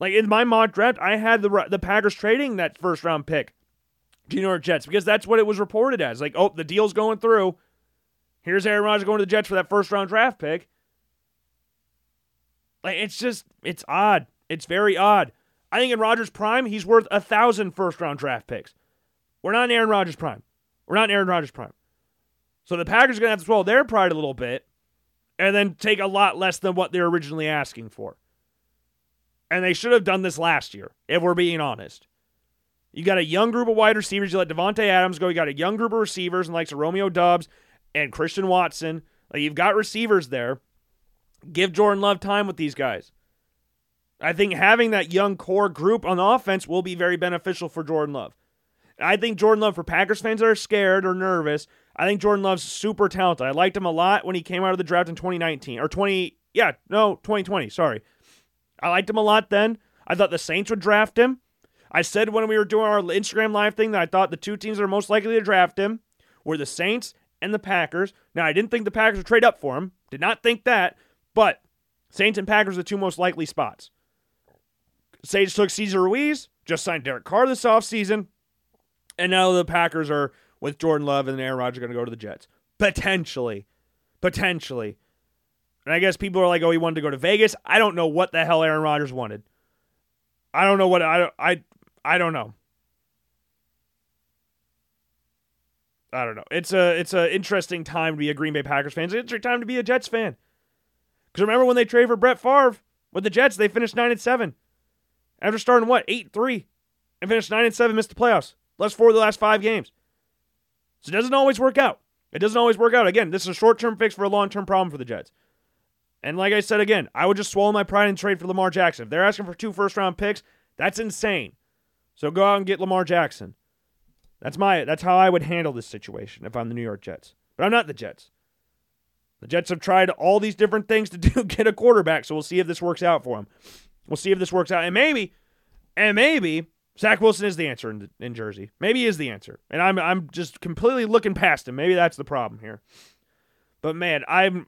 Like in my mock draft, I had the the Packers trading that first round pick to New York Jets because that's what it was reported as. Like, oh, the deal's going through. Here's Aaron Rodgers going to the Jets for that first round draft pick. Like, it's just, it's odd. It's very odd. I think in Rodgers' prime, he's worth a thousand first round draft picks. We're not in Aaron Rodgers' prime. We're not in Aaron Rodgers' prime. So the Packers are going to have to swallow their pride a little bit and then take a lot less than what they're originally asking for. And they should have done this last year, if we're being honest. You got a young group of wide receivers. You let Davante Adams go. You got a young group of receivers and likes of Romeo Doubs and Christian Watson. Like you've got receivers there. Give Jordan Love time with these guys. I think having that young core group on offense will be very beneficial for Jordan Love. I think Jordan Love, for Packers fans that are scared or nervous, I think Jordan Love's super talented. I liked him a lot when he came out of the draft in 2019 or 20, yeah, no, 2020. Sorry. I liked him a lot then. I thought the Saints would draft him. I said when we were doing our Instagram live thing that I thought the two teams that are most likely to draft him were the Saints and the Packers. Now, I didn't think the Packers would trade up for him. Did not think that. But Saints and Packers are the two most likely spots. Sage took Cesar Ruiz, just signed Derek Carr this offseason. And now the Packers are with Jordan Love and Aaron Rodgers going to go to the Jets. Potentially. Potentially. And I guess people are like, oh, he wanted to go to Vegas. I don't know what the hell Aaron Rodgers wanted. I don't know what I I I don't know. I don't know. It's a it's an interesting time to be a Green Bay Packers fan. It's an interesting time to be a Jets fan. Because remember when they traded for Brett Favre with the Jets, they finished nine and seven. After starting what eight three, and finished nine and seven, missed the playoffs. Last four of the last five games. So it doesn't always work out. It doesn't always work out. Again, this is a short term fix for a long term problem for the Jets. And like I said again, I would just swallow my pride and trade for Lamar Jackson. If they're asking for two first round picks, that's insane. So go out and get Lamar Jackson. That's my that's how I would handle this situation if I'm the New York Jets. But I'm not the Jets. The Jets have tried all these different things to do get a quarterback, so we'll see if this works out for them. We'll see if this works out. And maybe, and maybe Zach Wilson is the answer in, in Jersey. Maybe he is the answer. And I'm I'm just completely looking past him. Maybe that's the problem here. But man, I'm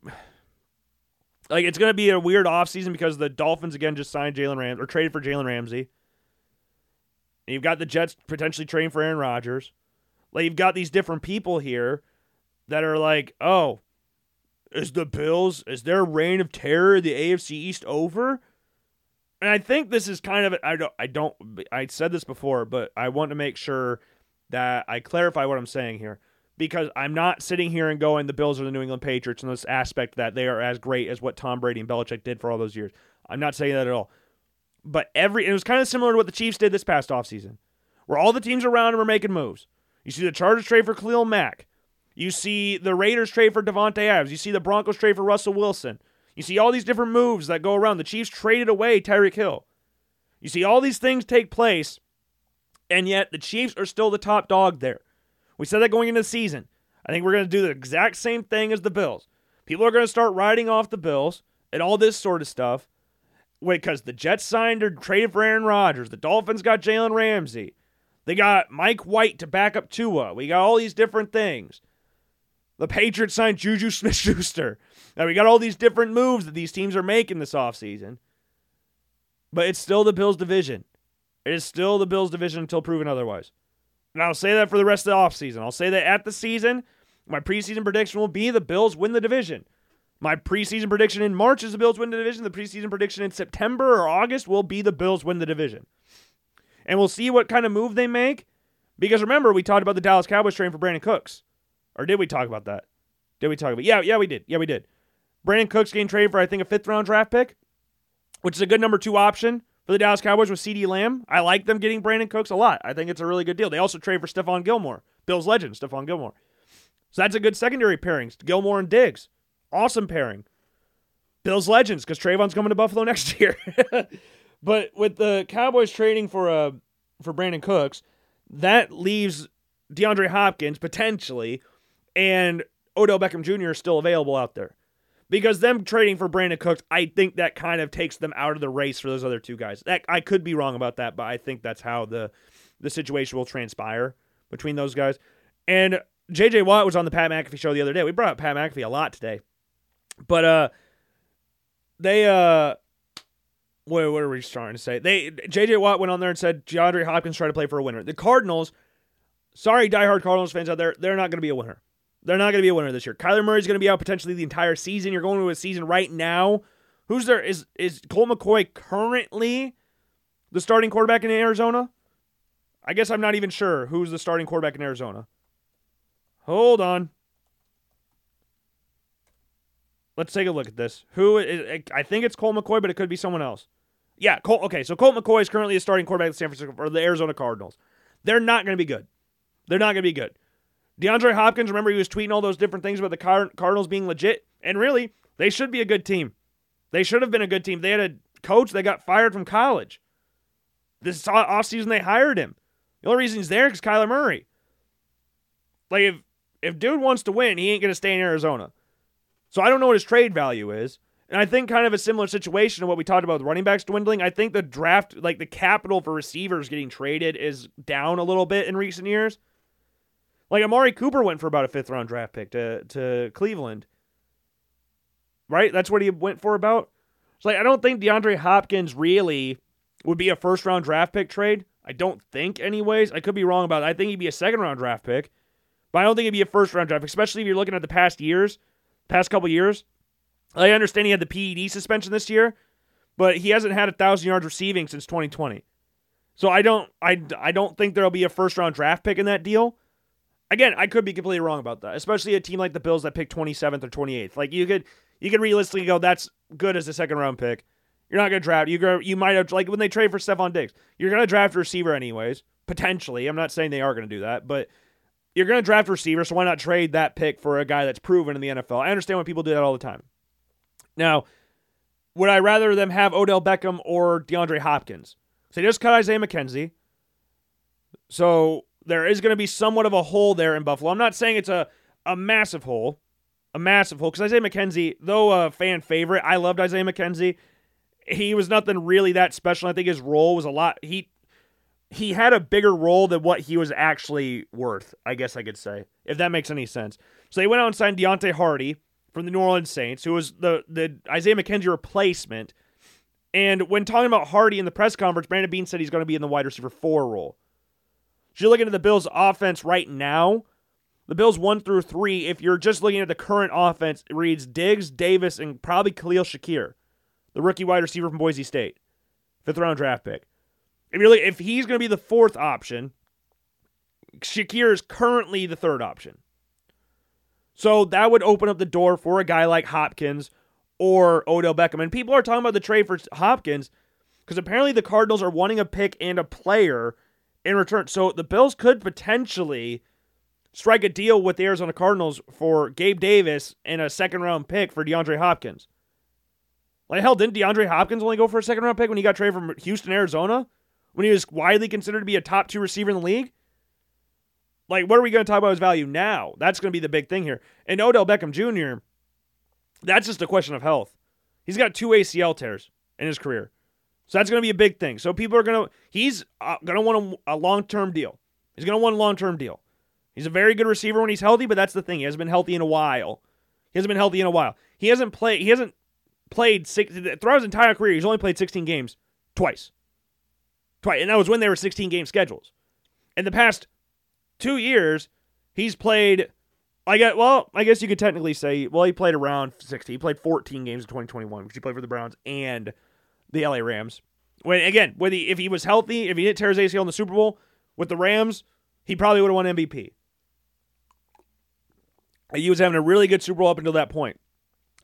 like it's gonna be a weird offseason because the Dolphins again just signed Jalen Ram or traded for Jalen Ramsey. And you've got the Jets potentially trading for Aaron Rodgers. Like you've got these different people here that are like, oh, is the Bills is their reign of terror the AFC East over? And I think this is kind of I don't I don't I said this before, but I want to make sure that I clarify what I'm saying here because I'm not sitting here and going the Bills are the New England Patriots in this aspect that they are as great as what Tom Brady and Belichick did for all those years. I'm not saying that at all. But every it was kind of similar to what the Chiefs did this past offseason, where all the teams around them are making moves. You see the Chargers trade for Khalil Mack. You see the Raiders trade for Davante Adams. You see the Broncos trade for Russell Wilson. You see all these different moves that go around. The Chiefs traded away Tyreek Hill. You see all these things take place, and yet the Chiefs are still the top dog there. We said that going into the season. I think we're going to do the exact same thing as the Bills. People are going to start riding off the Bills and all this sort of stuff because the Jets signed or traded for Aaron Rodgers. The Dolphins got Jalen Ramsey. They got Mike White to back up Tua. We got all these different things. The Patriots signed Juju Smith Schuster. Now we got all these different moves that these teams are making this offseason. But it's still the Bills division. It is still the Bills division until proven otherwise. And I'll say that for the rest of the offseason. I'll say that at the season, my preseason prediction will be the Bills win the division. My preseason prediction in March is the Bills win the division. The preseason prediction in September or August will be the Bills win the division. And we'll see what kind of move they make. Because remember, we talked about the Dallas Cowboys trading for Brandin Cooks. Or did we talk about that? Did we talk about Yeah, yeah, we did. Yeah, we did. Brandin Cooks getting traded for, I think, a fifth round draft pick, which is a good number two option for the Dallas Cowboys with CeeDee Lamb. I like them getting Brandin Cooks a lot. I think it's a really good deal. They also trade for Stephon Gilmore, Bills legend, Stephon Gilmore. So that's a good secondary pairing. Gilmore and Diggs. Awesome pairing. Bills legends, because Trevon's coming to Buffalo next year. but with the Cowboys trading for uh, for Brandin Cooks, that leaves DeAndre Hopkins potentially and Odell Beckham Jr. is still available out there. Because them trading for Brandin Cooks, I think that kind of takes them out of the race for those other two guys. That I could be wrong about that, but I think that's how the the situation will transpire between those guys. And JJ Watt was on the Pat McAfee show the other day. We brought up Pat McAfee a lot today. But uh they uh what, what are we trying to say? They JJ Watt went on there and said DeAndre Hopkins tried to play for a winner. The Cardinals, sorry diehard Cardinals fans out there, they're not going to be a winner. They're not going to be a winner this year. Kyler Murray's going to be out potentially the entire season. You're going to a season right now. Who's there? Is is Colt McCoy currently the starting quarterback in Arizona? I guess I'm not even sure who's the starting quarterback in Arizona. Hold on. Let's take a look at this. Who is, I think it's Colt McCoy, but it could be someone else. Yeah, Colt. Okay, so Colt McCoy is currently the starting quarterback of the San Francisco or the Arizona Cardinals. They're not going to be good. They're not going to be good. DeAndre Hopkins, remember he was tweeting all those different things about the Cardinals being legit, and really, they should be a good team. They should have been a good team. They had a coach that got fired from college. This offseason, they hired him. The only reason he's there is Kyler Murray. Like, if, if dude wants to win, he ain't going to stay in Arizona. So I don't know what his trade value is. And I think kind of a similar situation to what we talked about with running backs dwindling. I think the draft, like the capital for receivers getting traded, is down a little bit in recent years. Like Amari Cooper went for about a fifth round draft pick to to Cleveland. Right? That's what he went for about. It's like I don't think DeAndre Hopkins really would be a first round draft pick trade. I don't think, anyways. I could be wrong about it. I think he'd be a second round draft pick, but I don't think he'd be a first round draft, especially if you're looking at the past years, past couple years. I understand he had the PED suspension this year, but he hasn't had a thousand yards receiving since 2020. So I don't, I, I don't think there'll be a first round draft pick in that deal. Again, I could be completely wrong about that, especially a team like the Bills that pick 27th or 28th. Like you could you could realistically go that's good as a second round pick. You're not going to draft. You go, you might have like when they trade for Stefon Diggs. You're going to draft a receiver anyways, potentially. I'm not saying they are going to do that, but you're going to draft a receiver, so why not trade that pick for a guy that's proven in the NFL? I understand when people do that all the time. Now, would I rather them have Odell Beckham or DeAndre Hopkins? So they just cut Isaiah McKenzie. So there is going to be somewhat of a hole there in Buffalo. I'm not saying it's a, a massive hole, a massive hole, because Isaiah McKenzie, though a fan favorite, I loved Isaiah McKenzie. He was nothing really that special. I think his role was a lot. He he had a bigger role than what he was actually worth. I guess I could say, if that makes any sense. So they went out and signed Deonte Harty from the New Orleans Saints, who was the the Isaiah McKenzie replacement. And when talking about Harty in the press conference, Brandon Beane said he's going to be in the wide receiver four role. So you're looking at the Bills' offense right now. The Bills one through three, if you're just looking at the current offense, it reads Diggs, Davis, and probably Khalil Shakir, the rookie wide receiver from Boise State, fifth round draft pick. If you're if he's going to be the fourth option, Shakir is currently the third option. So that would open up the door for a guy like Hopkins or Odell Beckham. And people are talking about the trade for Hopkins because apparently the Cardinals are wanting a pick and a player in return. So the Bills could potentially strike a deal with the Arizona Cardinals for Gabe Davis and a second round pick for DeAndre Hopkins. Like hell, didn't DeAndre Hopkins only go for a second round pick when he got traded from Houston, Arizona? When he was widely considered to be a top two receiver in the league? Like, what are we going to talk about his value now? That's going to be the big thing here. And Odell Beckham Jr., that's just a question of health. He's got two ACL tears in his career. So that's going to be a big thing. So people are going to, he's uh, going to want a, a long term deal. He's going to want a long term deal. He's a very good receiver when he's healthy, but that's the thing. He hasn't been healthy in a while. He hasn't been healthy in a while. He hasn't played, he hasn't played six, throughout his entire career, he's only played 16 games twice. Twice. And that was when they were 16 game schedules. In the past two years, he's played. I get well. I guess you could technically say well, he played around 60. He played 14 games in 2021 because he played for the Browns and the LA Rams. When again, when he, if he was healthy, if he didn't tear his ACL in the Super Bowl with the Rams, he probably would have won MVP. He was having a really good Super Bowl up until that point.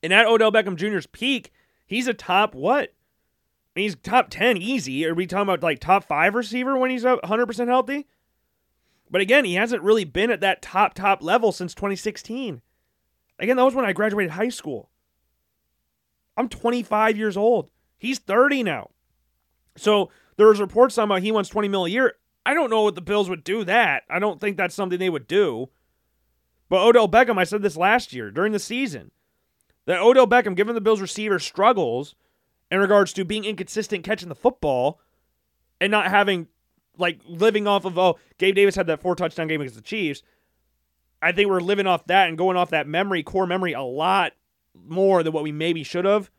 And at Odell Beckham Jr.'s peak, he's a top what? I mean, he's top 10 easy. Are we talking about like top five receiver when he's 100% healthy? But again, he hasn't really been at that top, top level since 2016. Again, that was when I graduated high school. I'm 25 years old. He's 30 now. So there was reports talking about he wants 20 mil a year. I don't know what the Bills would do that. I don't think that's something they would do. But Odell Beckham, I said this last year during the season, that Odell Beckham, given the Bills receiver struggles in regards to being inconsistent catching the football and not having like living off of oh Gabe Davis had that four touchdown game against the Chiefs. I think we're living off that and going off that memory, core memory, a lot more than what we maybe should have.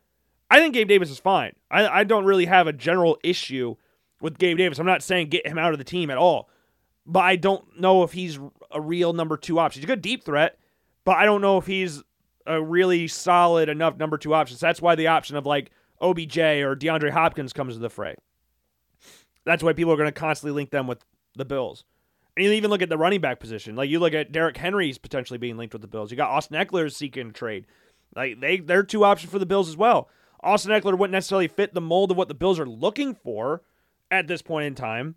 I think Gabe Davis is fine. I, I don't really have a general issue with Gabe Davis. I'm not saying get him out of the team at all, but I don't know if he's a real number two option. He's a good deep threat, but I don't know if he's a really solid enough number two option. So that's why the option of like OBJ or DeAndre Hopkins comes to the fray. That's why people are going to constantly link them with the Bills. And you even look at the running back position. Like you look at Derrick Henry's potentially being linked with the Bills. You got Austin Ekeler seeking a trade. Like they they're two options for the Bills as well. Austin Ekeler wouldn't necessarily fit the mold of what the Bills are looking for at this point in time.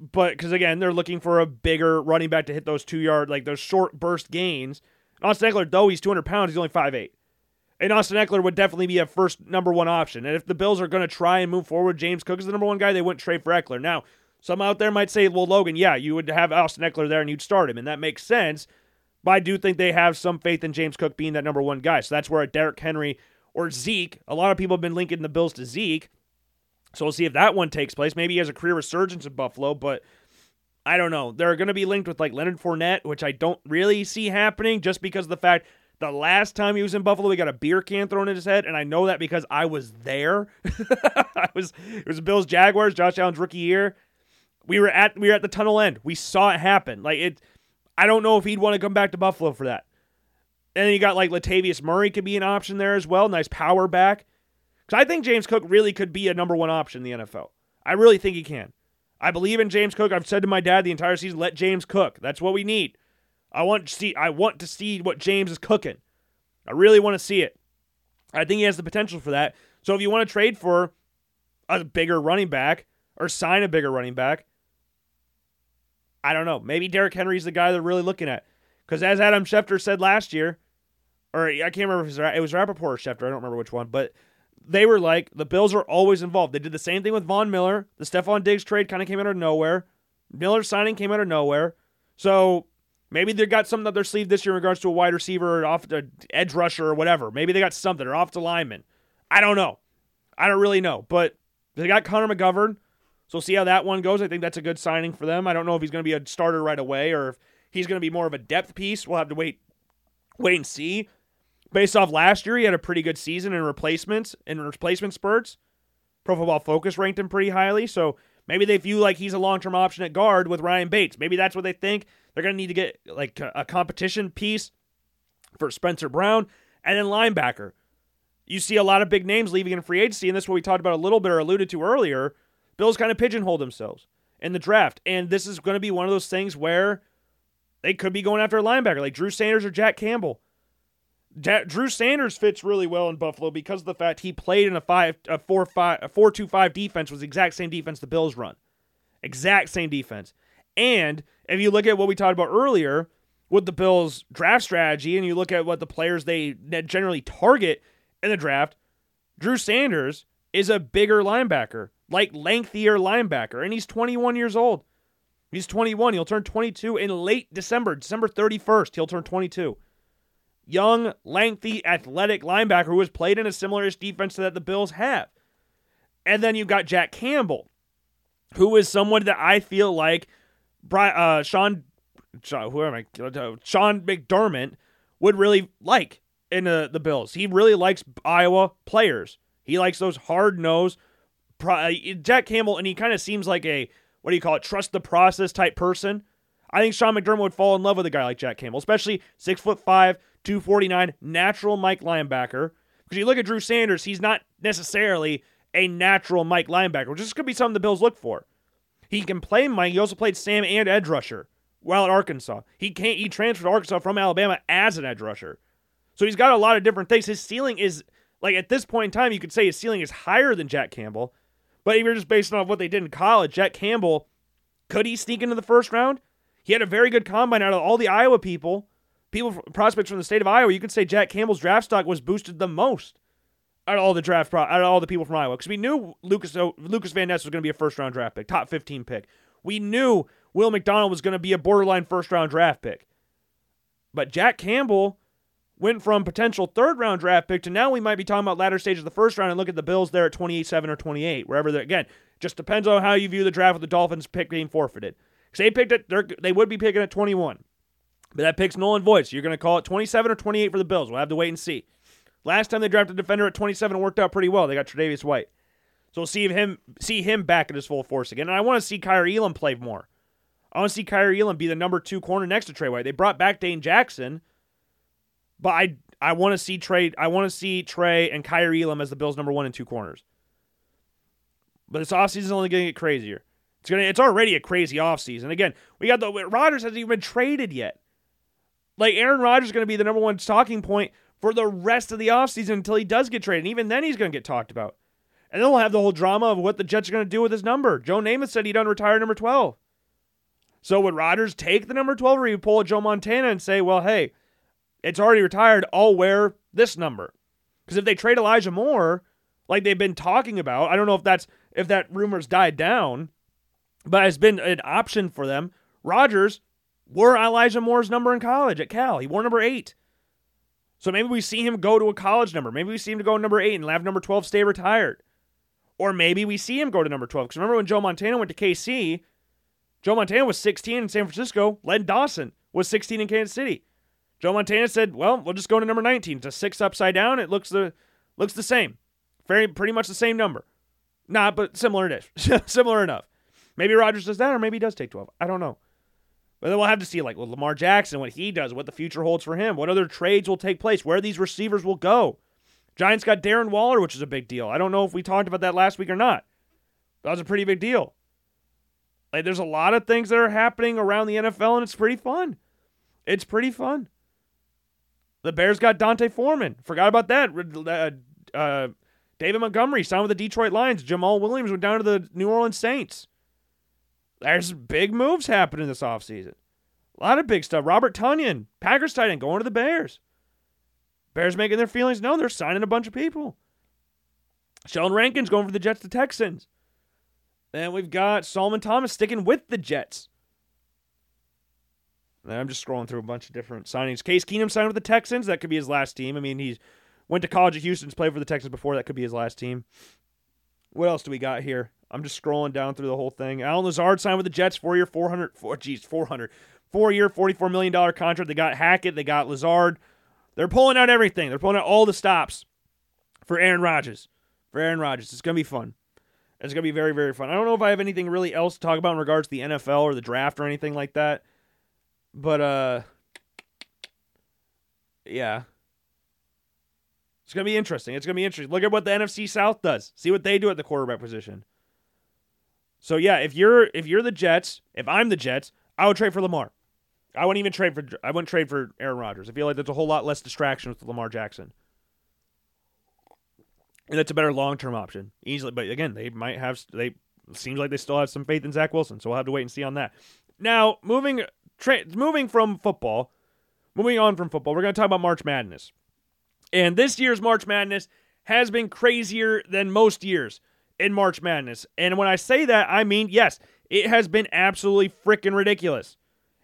But because again, they're looking for a bigger running back to hit those two yard, like those short burst gains. Austin Ekeler, though he's 200 pounds, he's only 5'8. And Austin Ekeler would definitely be a first number one option. And if the Bills are going to try and move forward, James Cook is the number one guy, they wouldn't trade for Ekeler. Now, some out there might say, well, Logan, yeah, you would have Austin Ekeler there and you'd start him. And that makes sense. But I do think they have some faith in James Cook being that number one guy. So that's where a Derrick Henry or Zeke, a lot of people have been linking the Bills to Zeke. So we'll see if that one takes place. Maybe he has a career resurgence in Buffalo, but I don't know. They're going to be linked with like Leonard Fournette, which I don't really see happening just because of the fact the last time he was in Buffalo, he got a beer can thrown in his head, and I know that because I was there. I was it was Bills Jaguars, Josh Allen's rookie year. We were at we were at the tunnel end. We saw it happen. Like it I don't know if he'd want to come back to Buffalo for that. And then you got like Latavius Murray could be an option there as well. Nice power back. Because I think James Cook really could be a number one option in the NFL. I really think he can. I believe in James Cook. I've said to my dad the entire season, let James cook. That's what we need. I want to see I want to see what James is cooking. I really want to see it. I think he has the potential for that. So if you want to trade for a bigger running back or sign a bigger running back, I don't know. Maybe Derrick Henry's the guy they're really looking at. Because as Adam Schefter said last year, or I can't remember if it was, it was Rapoport or Schefter, I don't remember which one, but they were like, the Bills are always involved. They did the same thing with Von Miller. The Stefon Diggs trade kind of came out of nowhere. Miller signing came out of nowhere. So Maybe they got something up their sleeve this year in regards to a wide receiver, or off the edge rusher, or whatever. Maybe they got something, or off the lineman. I don't know. I don't really know. But they got Connor McGovern, so we'll see how that one goes. I think that's a good signing for them. I don't know if he's going to be a starter right away, or if he's going to be more of a depth piece. We'll have to wait, wait and see. Based off last year, he had a pretty good season in replacements in replacement spurts. Pro Football Focus ranked him pretty highly, so maybe they view like he's a long term option at guard with Ryan Bates. Maybe that's what they think. They're going to need to get like a competition piece for Spencer Brown and then linebacker. You see a lot of big names leaving in free agency, and this is what we talked about a little bit or alluded to earlier. Bills kind of pigeonhole themselves in the draft. And this is going to be one of those things where They could be going after a linebacker like Drew Sanders or Jack Campbell. Drew Sanders fits really well in Buffalo because of the fact he played in a five, a four, five, a four, two, five defense was the exact same defense the Bills run, exact same defense. And if you look at what we talked about earlier with the Bills' draft strategy, and you look at what the players they generally target in the draft, Drew Sanders is a bigger linebacker, like lengthier linebacker, and he's 21 years old. He's 21. He'll turn 22 in late December, December 31st. He'll turn 22 young, lengthy, athletic linebacker who has played in a similar defense that the Bills have. And then you've got Jack Campbell, who is someone that I feel like uh, Sean, Sean, who am I? Sean McDermott would really like in the, the Bills. He really likes Iowa players. He likes those hard nosed uh, Jack Campbell, and he kind of seems like a what do you call it? Trust the process type person. I think Sean McDermott would fall in love with a guy like Jack Campbell, especially six foot five, 249, natural Mike linebacker. Because you look at Drew Sanders, he's not necessarily a natural Mike linebacker, which is going to be something the Bills look for. He can play Mike. He also played Sam and edge rusher while at Arkansas. He can't. He transferred to Arkansas from Alabama as an edge rusher. So he's got a lot of different things. His ceiling is like at this point in time, you could say his ceiling is higher than Jack Campbell. But you're just based on what they did in college, Jack Campbell, could he sneak into the first round? He had a very good combine out of all the Iowa people people prospects from the state of Iowa, you could say Jack Campbell's draft stock was boosted the most out of all the draft pro- out of all the people from Iowa because we knew Lucas Lucas Van Ness was going to be a first round draft pick, top 15 pick. We knew Will McDonald was going to be a borderline first round draft pick. But Jack Campbell went from potential third round draft pick to now we might be talking about latter stages of the first round and look at the Bills there at 28 7 or 28, wherever they're again. Just depends on how you view the draft with the Dolphins pick being forfeited. Because they picked it, they would be picking at 21. But that pick's null and void. You're going to call it 27 or 28 for the Bills. We'll have to wait and see. Last time they drafted a defender at 27, it worked out pretty well. They got Tre'Davious White. So we'll see him see him back at his full force again. And I want to see Kaiir Elam play more. I want to see Kaiir Elam be the number two corner next to Trey White. They brought back Dane Jackson, but I I want to see Trey I want to see Trey and Kaiir Elam as the Bills' number one and two corners. But this offseason is only going to get crazier. It's gonna it's already a crazy offseason. Again, we got the Rodgers hasn't even been traded yet. Like Aaron Rodgers is going to be the number one talking point for the rest of the offseason until he does get traded. And even then, he's going to get talked about. And then we'll have the whole drama of what the Jets are going to do with his number. Joe Namath said he'd unretire number 12. So would Rodgers take the number 12 or he pull a Joe Montana and say, well, hey, it's already retired. I'll wear this number. Because if they trade Elijah Moore, like they've been talking about, I don't know if that's if that rumor's died down, but it's been an option for them. Rodgers wore Elijah Moore's number in college at Cal. He wore number eight. So maybe we see him go to a college number. Maybe we see him to go number eight and have number 12 stay retired. Or maybe we see him go to number 12. Because remember when Joe Montana went to KC, Joe Montana was 16 in San Francisco. Len Dawson was 16 in Kansas City. Joe Montana said, "Well, we'll just go to number 19. It's a six upside down. It looks the looks the same, very pretty much the same number. Not, but similar enough. similar enough. Maybe Rodgers does that, or maybe he does take 12. I don't know. But then we'll have to see, like, with Lamar Jackson, what he does, what the future holds for him, what other trades will take place, where these receivers will go. Giants got Darren Waller, which is a big deal. I don't know if we talked about that last week or not. That was a pretty big deal. Like, there's a lot of things that are happening around the NFL, and it's pretty fun. It's pretty fun. The Bears got D'Onta Foreman. Forgot about that. Uh, uh, David Montgomery signed with the Detroit Lions. Jamaal Williams went down to the New Orleans Saints. There's big moves happening this offseason. A lot of big stuff. Robert Tonyan, Packers tight end, going to the Bears. Bears making their feelings known. They're signing a bunch of people. Sheldon Rankins going for the Jets to Texans. Then we've got Solomon Thomas sticking with the Jets. And I'm just scrolling through a bunch of different signings. Case Keenum signed with the Texans. That could be his last team. I mean, he went to college at Houston's played for the Texans before. That could be his last team. What else do we got here? I'm just scrolling down through the whole thing. Allen Lazard signed with the Jets, four year, 400, four, geez, 400, four year, $44 million contract. They got Hackett, they got Lazard. They're pulling out everything. They're pulling out all the stops for Aaron Rodgers. For Aaron Rodgers. It's going to be fun. It's going to be very, very fun. I don't know if I have anything really else to talk about in regards to the NFL or the draft or anything like that. But, uh, yeah. It's going to be interesting. It's going to be interesting. Look at what the NFC South does. See what they do at the quarterback position. So yeah, if you're if you're the Jets, if I'm the Jets, I would trade for Lamar. I wouldn't even trade for I wouldn't trade for Aaron Rodgers. I feel like there's a whole lot less distraction with Lamar Jackson. And that's a better long term option. Easily but again, they might have they seems like they still have some faith in Zach Wilson, so we'll have to wait and see on that. Now, moving tra- moving from football, moving on from football, we're gonna talk about March Madness. And this year's March Madness has been crazier than most years in March Madness. And when I say that, I mean, yes, it has been absolutely freaking ridiculous.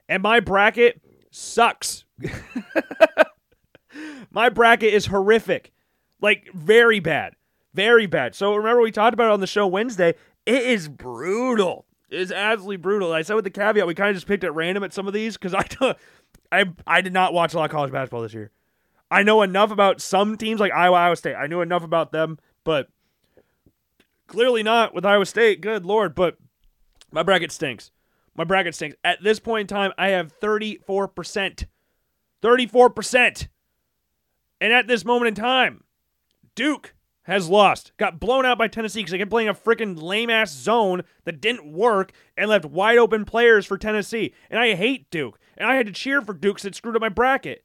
And my bracket sucks. my bracket is horrific. Like, very bad. Very bad. So remember, we talked about it on the show Wednesday. It is brutal. Is absolutely brutal. I said with the caveat, we kind of just picked at random at some of these because I, I, I did not watch a lot of college basketball this year. I know enough about some teams like Iowa, Iowa State. I knew enough about them, but clearly not with Iowa State. Good lord, but my bracket stinks. My bracket stinks. At this point in time, I have 34%. 34%. And at this moment in time, Duke has lost. Got blown out by Tennessee because they kept playing a freaking lame ass zone that didn't work and left wide open players for Tennessee. And I hate Duke. And I had to cheer for Duke because it screwed up my bracket.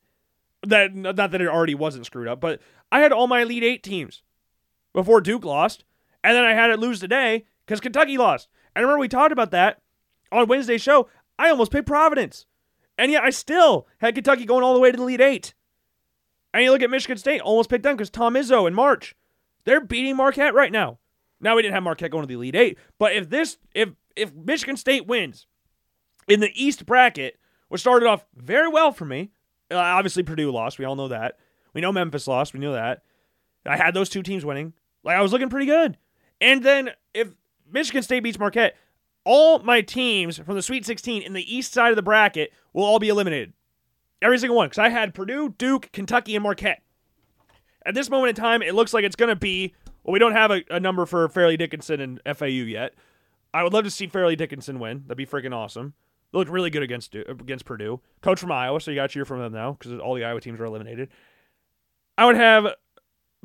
That not that it already wasn't screwed up, but I had all my Elite Eight teams before Duke lost, and then I had it lose today because Kentucky lost. And remember we talked about that on Wednesday's show. I almost picked Providence, and yet I still had Kentucky going all the way to the Elite Eight. And you look at Michigan State, almost picked them because Tom Izzo in March, they're beating Marquette right now. Now we didn't have Marquette going to the Elite Eight, but if this if if Michigan State wins in the East bracket, which started off very well for me, uh, obviously, Purdue lost. We all know that. We know Memphis lost. We knew that. I had those two teams winning. Like, I was looking pretty good. And then if Michigan State beats Marquette, all my teams from the Sweet 16 in the east side of the bracket will all be eliminated. Every single one. Because I had Purdue, Duke, Kentucky, and Marquette. At this moment in time, it looks like it's going to be. Well, we don't have a, a number for Fairleigh Dickinson and FAU yet. I would love to see Fairleigh Dickinson win. That'd be freaking awesome. They looked really good against against Purdue. Coach from Iowa, so you got to cheer from them now because all the Iowa teams are eliminated. I would have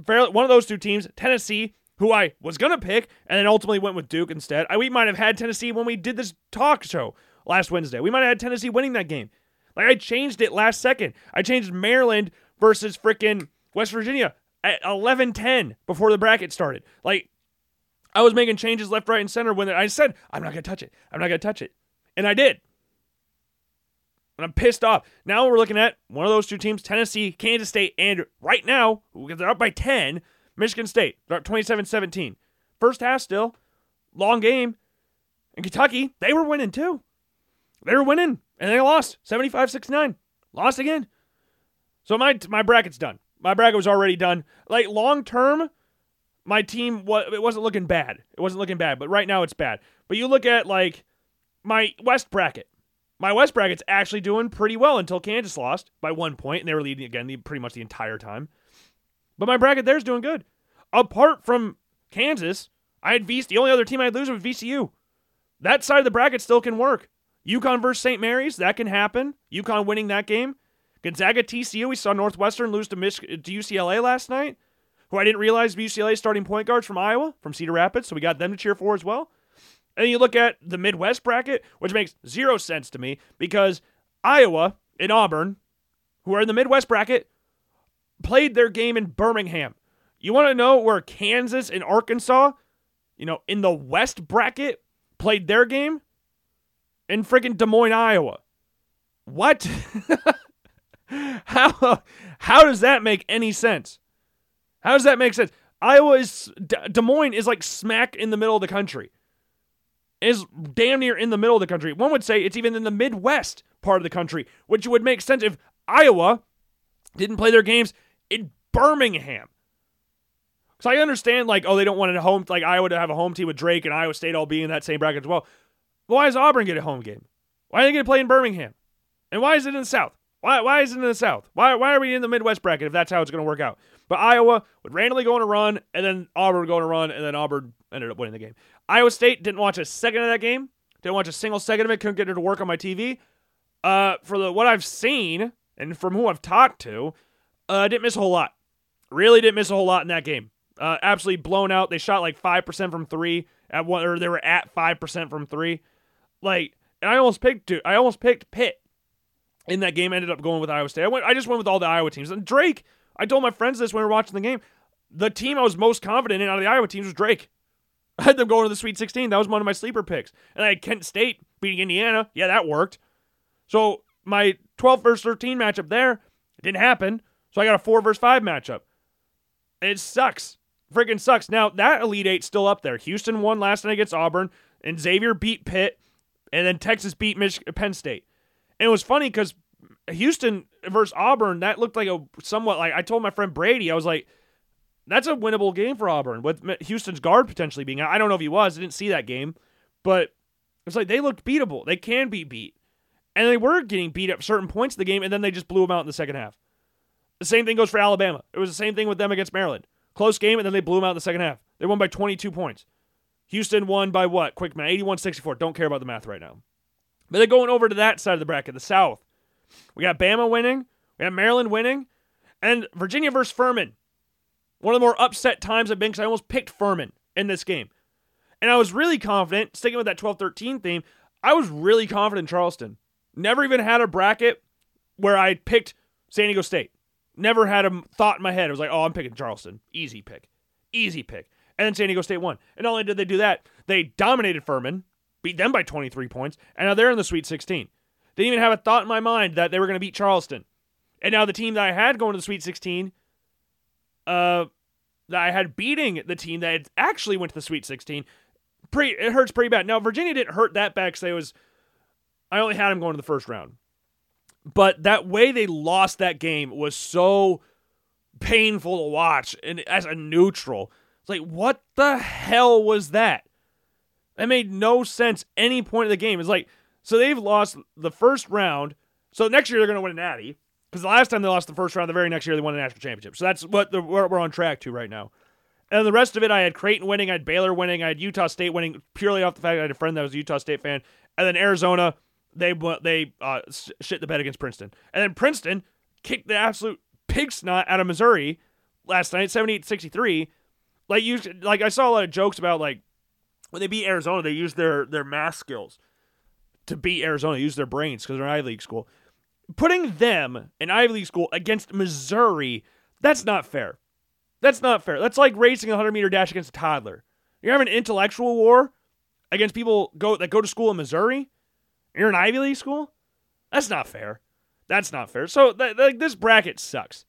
Fairleigh, one of those two teams, Tennessee, who I was gonna pick, and then ultimately went with Duke instead. I, we might have had Tennessee when we did this talk show last Wednesday. We might have had Tennessee winning that game. Like I changed it last second. I changed Maryland versus freaking West Virginia at 11-10 before the bracket started. Like I was making changes left, right, and center when I said I'm not gonna touch it. I'm not gonna touch it, and I did. And I'm pissed off. Now we're looking at one of those two teams, Tennessee, Kansas State, and right now, they're up by 10, Michigan State. They're up 27 17. First half still, long game. And Kentucky, they were winning too. They were winning, and they lost 75 69. Lost again. So my my bracket's done. My bracket was already done. Like long term, my team was it wasn't looking bad. It wasn't looking bad, but right now it's bad. But you look at like my West bracket. My West bracket's actually doing pretty well until Kansas lost by one point, and they were leading again the, pretty much the entire time. But my bracket there's doing good. Apart from Kansas, I had VC. The only other team I'd lose was VCU. That side of the bracket still can work. UConn versus St. Mary's, that can happen. UConn winning that game. Gonzaga TCU, we saw Northwestern lose to, Mich- to UCLA last night, who I didn't realize UCLA starting point guards from Iowa, from Cedar Rapids, so we got them to cheer for as well. And you look at the Midwest bracket, which makes zero sense to me because Iowa and Auburn, who are in the Midwest bracket, played their game in Birmingham. You want to know where Kansas and Arkansas, you know, in the West bracket, played their game? In freaking Des Moines, Iowa. What? how how does that make any sense? How does that make sense? Iowa is Des Moines is like smack in the middle of the country is damn near in the middle of the country. One would say it's even in the Midwest part of the country, which would make sense if Iowa didn't play their games in Birmingham. Because I understand, like, oh, they don't want a home, like Iowa to have a home team with Drake and Iowa State all being in that same bracket as well. Why does Auburn get a home game? Why are they going to play in Birmingham? And why is it in the South? Why, why is it in the South? Why, why are we in the Midwest bracket if that's how it's going to work out? But Iowa would randomly go on a run, and then Auburn would go on a run, and then Auburn ended up winning the game. Iowa State didn't watch a second of that game. Didn't watch a single second of it. Couldn't get it to work on my TV. Uh, for the what I've seen and from who I've talked to, uh, didn't miss a whole lot. Really didn't miss a whole lot in that game. Uh, absolutely blown out. They shot like five percent from three at one, or they were at five percent from three. Like, and I almost picked. Dude, I almost picked Pitt. In that game. Ended up going with Iowa State. I went. I just went with all the Iowa teams. And Drake, I told my friends this when we were watching the game. The team I was most confident in out of the Iowa teams was Drake. I had them going to the Sweet 16. That was one of my sleeper picks. And I had Kent State beating Indiana. Yeah, that worked. So my 12 versus 13 matchup there didn't happen. So I got a 4 versus 5 matchup. It sucks. Freaking sucks. Now, that Elite Eight's still up there. Houston won last night against Auburn, and Xavier beat Pitt, and then Texas beat Mich- Penn State. And it was funny because Houston versus Auburn, that looked like a somewhat like I told my friend Brady, I was like, that's a winnable game for Auburn with Houston's guard potentially being out. I don't know if he was. I didn't see that game, but it's like they looked beatable. They can be beat. And they were getting beat at certain points of the game, and then they just blew them out in the second half. The same thing goes for Alabama. It was the same thing with them against Maryland. Close game, and then they blew them out in the second half. They won by 22 points. Houston won by what? Quick math 81 64. Don't care about the math right now. But they're going over to that side of the bracket, the South. We got Bama winning, we got Maryland winning, and Virginia versus Furman. One of the more upset times I've been because I almost picked Furman in this game. And I was really confident, sticking with that 12 13 theme, I was really confident in Charleston. Never even had a bracket where I picked San Diego State. Never had a thought in my head. I was like, oh, I'm picking Charleston. Easy pick. Easy pick. And then San Diego State won. And not only did they do that, they dominated Furman, beat them by 23 points, and now they're in the Sweet 16. Didn't even have a thought in my mind that they were going to beat Charleston. And now the team that I had going to the Sweet 16, uh, that I had beating the team that actually went to the Sweet 16, pretty it hurts pretty bad. Now Virginia didn't hurt that bad because they was I only had them going to the first round. But that way they lost that game was so painful to watch. And as a neutral, it's like, what the hell was that? That made no sense any point of the game. It's like, so they've lost the first round. So next year they're going to win a natty. Because the last time they lost the first round, the very next year they won a national championship. So that's what the, we're on track to right now. And the rest of it, I had Creighton winning, I had Baylor winning, I had Utah State winning purely off the fact I had a friend that was a Utah State fan. And then Arizona, they they uh, shit the bed against Princeton, and then Princeton kicked the absolute pig snot out of Missouri last night, 78-63. Like you, like I saw a lot of jokes about like when they beat Arizona, they use their their math skills to beat Arizona, use their brains because they're an Ivy League school. Putting them, an Ivy League school, against Missouri, that's not fair. That's not fair. That's like racing a 100 meter dash against a toddler. You're having an intellectual war against people go that go to school in Missouri. You're an Ivy League school? That's not fair. That's not fair. So th- th- this bracket sucks.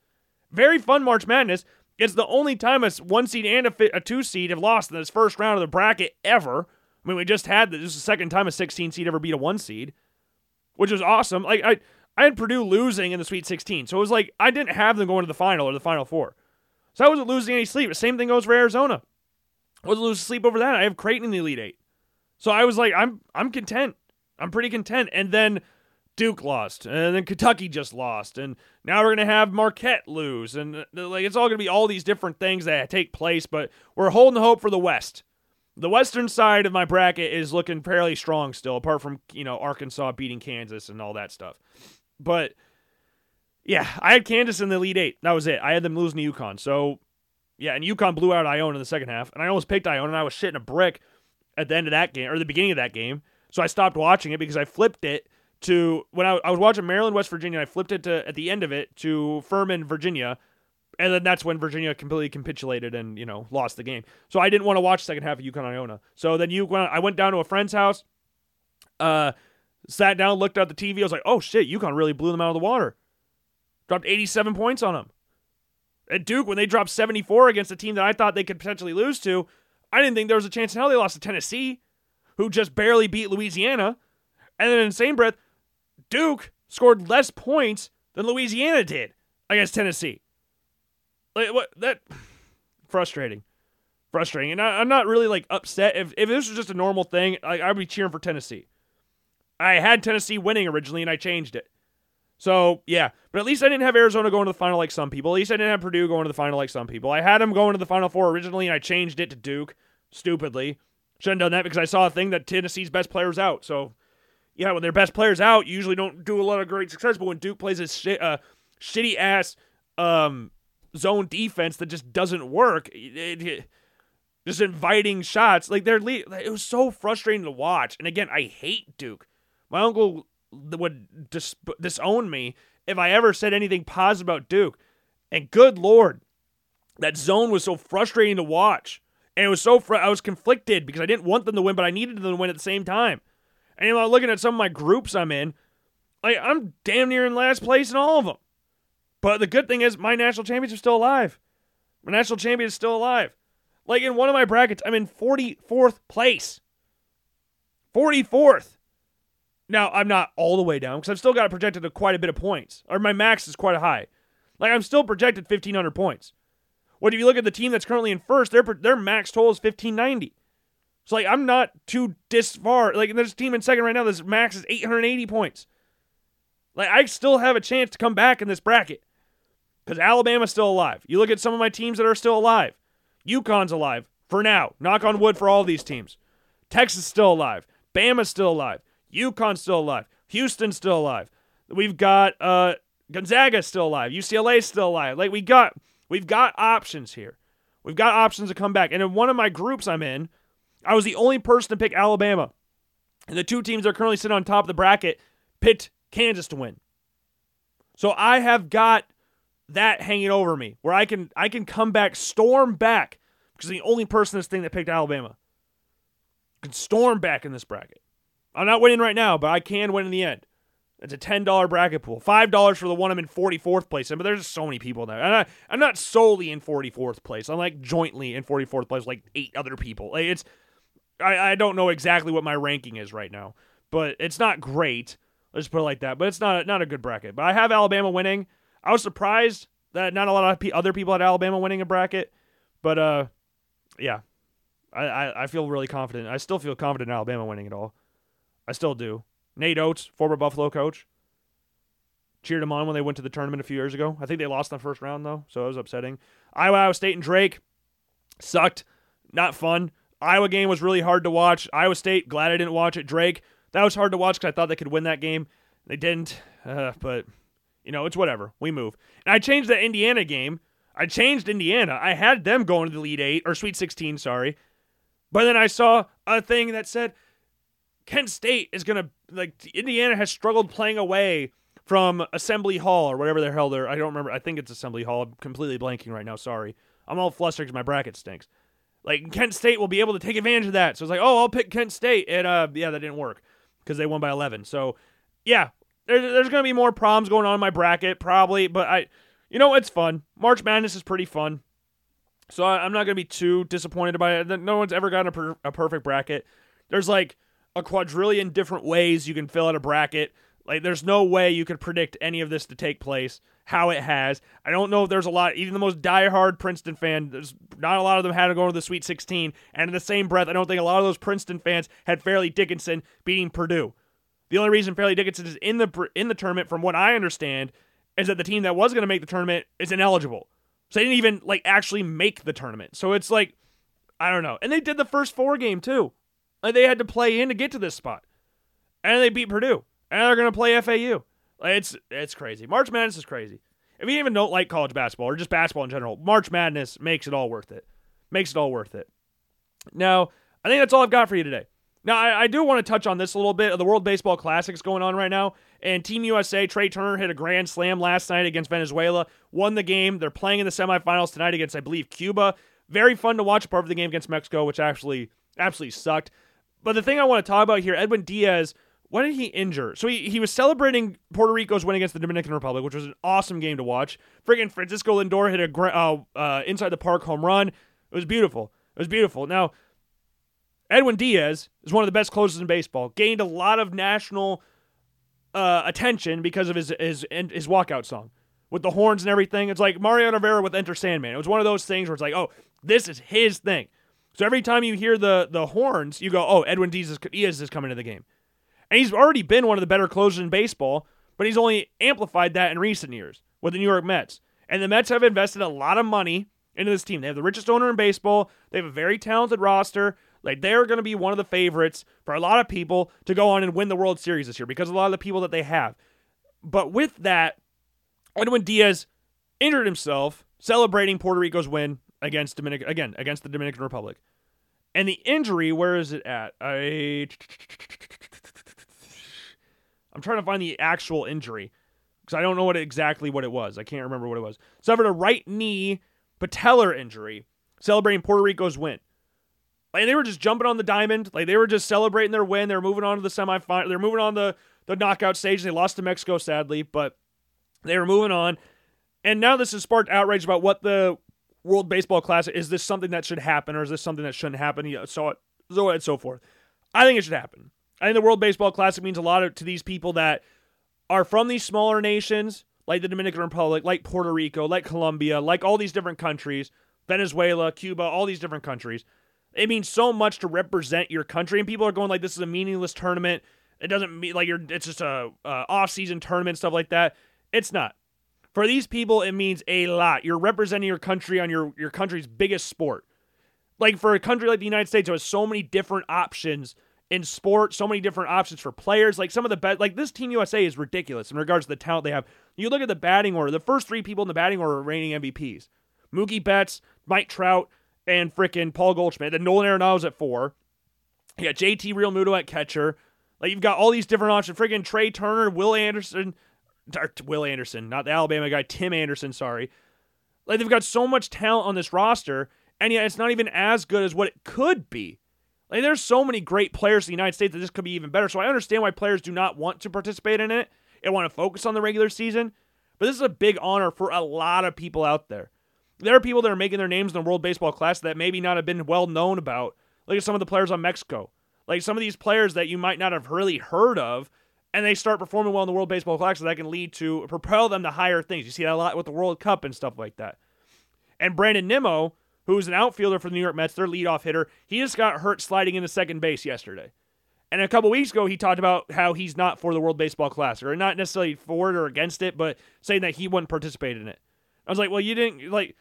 Very fun March Madness. It's the only time a one seed and a, a two seed have lost in this first round of the bracket ever. I mean, we just had this. This is the second time a 16 seed ever beat a one seed, which was awesome. Like I, I had Purdue losing in the Sweet 16, so it was like I didn't have them going to the final or the Final Four, so I wasn't losing any sleep. The same thing goes for Arizona. I wasn't losing sleep over that. I have Creighton in the Elite Eight, so I was like, I'm I'm content. I'm pretty content. And then Duke lost, and then Kentucky just lost, and now we're gonna have Marquette lose, and uh, like it's all gonna be all these different things that take place. But we're holding hope for the West. The western side of my bracket is looking fairly strong still, apart from you know Arkansas beating Kansas and all that stuff. But yeah, I had Kansas in the Elite Eight. That was it. I had them losing to UConn. So yeah, and UConn blew out Iona in the second half, and I almost picked Iona, and I was shitting a brick at the end of that game or the beginning of that game. So I stopped watching it because I flipped it to when I, I was watching Maryland, West Virginia. I flipped it to at the end of it to Furman, Virginia, and then that's when Virginia completely capitulated and you know lost the game. So I didn't want to watch second half of UConn Iona. So then you I went down to a friend's house, uh, sat down, looked at the TV. I was like, oh shit, UConn really blew them out of the water. Dropped 87 points on them. At Duke, when they dropped 74 against a team that I thought they could potentially lose to, I didn't think there was a chance in hell they lost to Tennessee who just barely beat Louisiana. And then in the same breath, Duke scored less points than Louisiana did against Tennessee. Like what that frustrating. Frustrating. And I, am not really like upset. If if this was just a normal thing, like I'd be cheering for Tennessee. I had Tennessee winning originally and I changed it. So yeah, but at least I didn't have Arizona going to the final like some people. At least I didn't have Purdue going to the final like some people. I had them going to the final four originally and I changed it to Duke stupidly. Shouldn't have done that because I saw a thing that Tennessee's best players out. So, yeah, when their best players out, usually don't do a lot of great success. But when Duke plays a uh, shitty ass um, zone defense that just doesn't work, it, it, just inviting shots, like they're it was so frustrating to watch. And again, I hate Duke. My uncle would dis- disown me if I ever said anything positive about Duke. And good lord, that zone was so frustrating to watch. And it was so fr- I was conflicted because I didn't want them to win, but I needed them to win at the same time. And you know, looking at some of my groups I'm in, like I'm damn near in last place in all of them. But the good thing is my national champions are still alive. My national champion is still alive. Like in one of my brackets, I'm in 44th place. 44th. Now, I'm not all the way down because I've still got projected to quite a bit of points, or my max is quite high. Like I'm still projected 1,500 points. What if you look at the team that's currently in first? Their their max total is 1,590. So like I'm not too dis far. Like there's a team in second right now. This max is 880 points. Like I still have a chance to come back in this bracket because Alabama's still alive. You look at some of my teams that are still alive. UConn's alive for now. Knock on wood for all these teams. Texas still alive. Bama's still alive. UConn's still alive. Houston's still alive. We've got uh, Gonzaga's still alive. UCLA's still alive. Like we got we've got options here. We've got options to come back. And in one of my groups I'm in, I was the only person to pick Alabama. And the two teams that are currently sitting on top of the bracket picked Kansas to win. So I have got that hanging over me where I can I can come back, storm back, because the only person this thing that picked Alabama. can storm back in this bracket. I'm not winning right now, but I can win in the end. It's a ten dollar bracket pool. Five dollars for the one I'm in forty fourth place in, but there's so many people there. And I, I'm not solely in forty fourth place. I'm like jointly in forty fourth place, like eight other people. Like it's I, I don't know exactly what my ranking is right now, but it's not great. Let's put it like that. But it's not not a good bracket. But I have Alabama winning. I was surprised that not a lot of other people had Alabama winning a bracket, but uh, yeah, I, I, I feel really confident. I still feel confident in Alabama winning it all. I still do. Nate Oats, former Buffalo coach, cheered him on when they went to the tournament a few years ago. I think they lost in the first round though, so it was upsetting. Iowa, Iowa State, and Drake sucked. Not fun. Iowa game was really hard to watch. Iowa State, glad I didn't watch it. Drake, that was hard to watch because I thought they could win that game. They didn't, uh, but you know it's whatever. We move. And I changed the Indiana game. I changed Indiana. I had them going to the Elite Eight or Sweet 16, sorry. But then I saw a thing that said Kent State is gonna like Indiana has struggled playing away from Assembly Hall or whatever the hell they're. I don't remember. I think it's Assembly Hall. I'm completely blanking right now. Sorry. I'm all flustered because my bracket stinks. Like Kent State will be able to take advantage of that. So it's like, oh, I'll pick Kent State, and uh, yeah, that didn't work because they won by 11. So yeah, there's there's gonna be more problems going on in my bracket probably, but I, you know, it's fun. March Madness is pretty fun. So I, am not gonna be too disappointed by it. No one's ever gotten a, per, a perfect bracket. There's like a quadrillion different ways you can fill out a bracket. Like, there's no way you could predict any of this to take place, how it has. I don't know if there's a lot, even the most diehard Princeton fan, there's not a lot of them had to go to the Sweet 16. And in the same breath, I don't think a lot of those Princeton fans had Fairleigh Dickinson beating Purdue. The only reason Fairleigh Dickinson is in the in the tournament, from what I understand, is that the team that was going to make the tournament is ineligible. So they didn't even like actually make the tournament. So it's like, I don't know. And they did the first four game too. Like they had to play in to get to this spot, and they beat Purdue and they're going to play FAU. It's it's crazy. March Madness is crazy. If you even don't like college basketball or just basketball in general, March Madness makes it all worth it. Makes it all worth it. Now, I think that's all I've got for you today. Now, I, I do want to touch on this a little bit of the World Baseball Classics going on right now. And Team USA, Trea Turner hit a grand slam last night against Venezuela, won the game. They're playing in the semifinals tonight against, I believe, Cuba. Very fun to watch apart from the game against Mexico, which actually absolutely sucked. But the thing I want to talk about here, Edwin Diaz when did he injure? So he, he was celebrating Puerto Rico's win against the Dominican Republic, which was an awesome game to watch. Friggin' Francisco Lindor hit a uh, uh, inside the park home run. It was beautiful. It was beautiful. Now, Edwin Diaz is one of the best closers in baseball. Gained a lot of national uh, attention because of his his his walkout song with the horns and everything. It's like Mariano Rivera with Enter Sandman. It was one of those things where it's like, oh, this is his thing. So every time you hear the the horns, you go, oh, Edwin Diaz is coming to the game. And he's already been one of the better closers in baseball, but he's only amplified that in recent years with the New York Mets. And the Mets have invested a lot of money into this team. They have the richest owner in baseball. They have a very talented roster. Like they're going to be one of the favorites for a lot of people to go on and win the World Series this year because a lot of the people that they have. But with that, Edwin Diaz injured himself celebrating Puerto Rico's win against Dominican again against the Dominican Republic. And the injury, where is it at? I I'm trying to find the actual injury because I don't know what exactly what it was. I can't remember what it was. Suffered a right knee patellar injury, celebrating Puerto Rico's win. Like they were just jumping on the diamond, like they were just celebrating their win. They're moving on to the semifinal. They're moving on the the knockout stage. They lost to Mexico, sadly, but they were moving on. And now this has sparked outrage about what the World Baseball Classic is. This something that should happen, or is this something that shouldn't happen? So so on and so forth. I think it should happen. I think the World Baseball Classic means a lot to these people that are from these smaller nations, like the Dominican Republic, like Puerto Rico, like Colombia, like all these different countries, Venezuela, Cuba, all these different countries. It means so much to represent your country, and people are going like, "This is a meaningless tournament. It doesn't mean like you're. It's just a, a off-season tournament, stuff like that. It's not. For these people, it means a lot. You're representing your country on your your country's biggest sport. Like for a country like the United States, it has so many different options in sport, so many different options for players. Like some of the best, like this Team USA is ridiculous in regards to the talent they have. You look at the batting order, the first three people in the batting order are reigning MVPs Mookie Betts, Mike Trout, and frickin' Paul Goldschmidt. Then Nolan Arenado's at four. Got JT Realmuto at catcher. Like you've got all these different options. Freaking Trea Turner, Will Anderson, Will Anderson, not the Alabama guy, Tim Anderson, sorry. Like they've got so much talent on this roster, and yet it's not even as good as what it could be. Like there's so many great players in the United States that this could be even better. So I understand why players do not want to participate in it and want to focus on the regular season. But this is a big honor for a lot of people out there. There are people that are making their names in the World Baseball Class that maybe not have been well known about. Look at some of the players on Mexico. Like some of these players that you might not have really heard of, and they start performing well in the World Baseball Classic, that can lead to propel them to higher things. You see that a lot with the World Cup and stuff like that. And Brandon Nimmo, who's an outfielder for the New York Mets, their leadoff hitter, he just got hurt sliding into second base yesterday. And a couple weeks ago, he talked about how he's not for the World Baseball Classic, or not necessarily for it or against it, but saying that he wouldn't participate in it. I was like, well, you didn't like,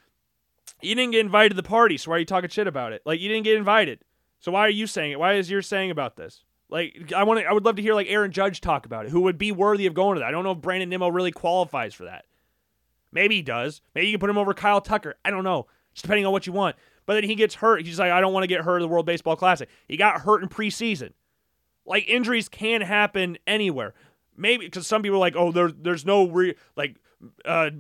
you didn't get invited to the party, so why are you talking shit about it? Like, you didn't get invited, so why are you saying it? Why is you saying about this? Like, I want to, I would love to hear like Aaron Judge talk about it. Who would be worthy of going to that? I don't know if Brandon Nimmo really qualifies for that. Maybe he does. Maybe you can put him over Kyle Tucker. I don't know. Just depending on what you want. But then he gets hurt. He's like, I don't want to get hurt in the World Baseball Classic. He got hurt in preseason. Like injuries can happen anywhere. Maybe because some people are like, oh, there, there's no re- like uh,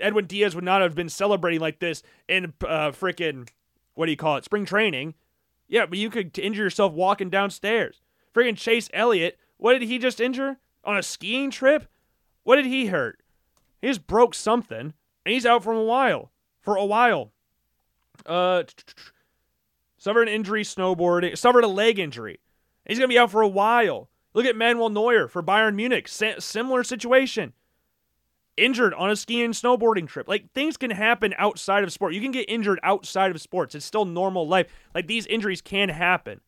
Edwin Diaz would not have been celebrating like this in uh, freaking what do you call it, spring training. Yeah, but you could injure yourself walking downstairs. Freaking Chase Elliott, what did he just injure on a skiing trip? What did he hurt? He just broke something, and he's out for a while. For a while. Uh, suffered an injury snowboarding. Suffered a leg injury. He's gonna be out for a while. Look at Manuel Neuer for Bayern Munich. similar situation. Injured on a skiing and snowboarding trip. Like things can happen outside of sport. You can get injured outside of sports. It's still normal life. Like these injuries can happen.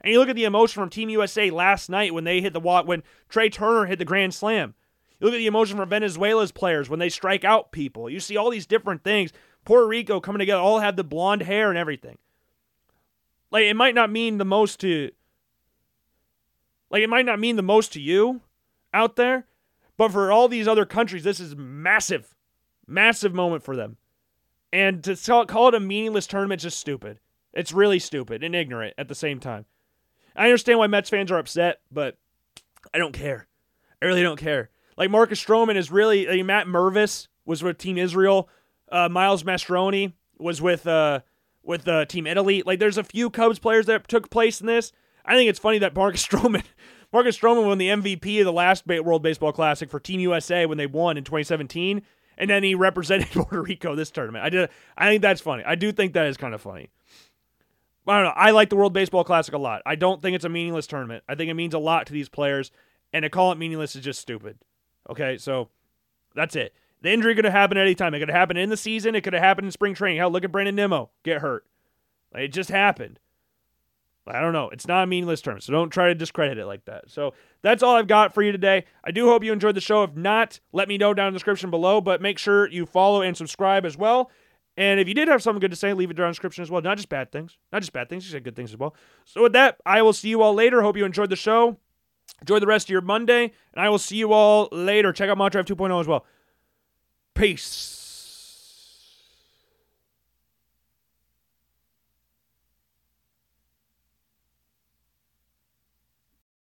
And you look at the emotion from Team USA last night when they hit the when Trea Turner hit the grand slam. You look at the emotion from Venezuela's players when they strike out people. You see all these different things. Puerto Rico coming together, all have the blonde hair and everything. Like it might not mean the most to like it might not mean the most to you out there, but for all these other countries, this is massive, massive moment for them. And to call it a meaningless tournament is just stupid. It's really stupid and ignorant at the same time. I understand why Mets fans are upset, but I don't care. I really don't care. Like Marcus Stroman is really like Matt Mervis was with Team Israel. Uh, Miles Mastrobuoni was with uh, with uh, Team Italy. Like there's a few Cubs players that took place in this. I think it's funny that Marcus Stroman, Marcus Stroman won the MVP of the last World Baseball Classic for Team USA when they won in 2017, and then he represented Puerto Rico this tournament. I did. I think that's funny. I do think that is kind of funny. I don't know. I like the World Baseball Classic a lot. I don't think it's a meaningless tournament. I think it means a lot to these players, and to call it meaningless is just stupid. Okay, so that's it. The injury could have happened any time. It could have happened in the season. It could have happened in spring training. Hell, look at Brandon Nimmo get hurt. Like, it just happened. I don't know. It's not a meaningless term, so don't try to discredit it like that. So that's all I've got for you today. I do hope you enjoyed the show. If not, let me know down in the description below, but make sure you follow and subscribe as well. And if you did have something good to say, leave it down in the description as well. Not just bad things. Not just bad things. You said good things as well. So with that, I will see you all later. Hope you enjoyed the show. Enjoy the rest of your Monday, and I will see you all later. Check out Montreal 2.0 as well. Peace.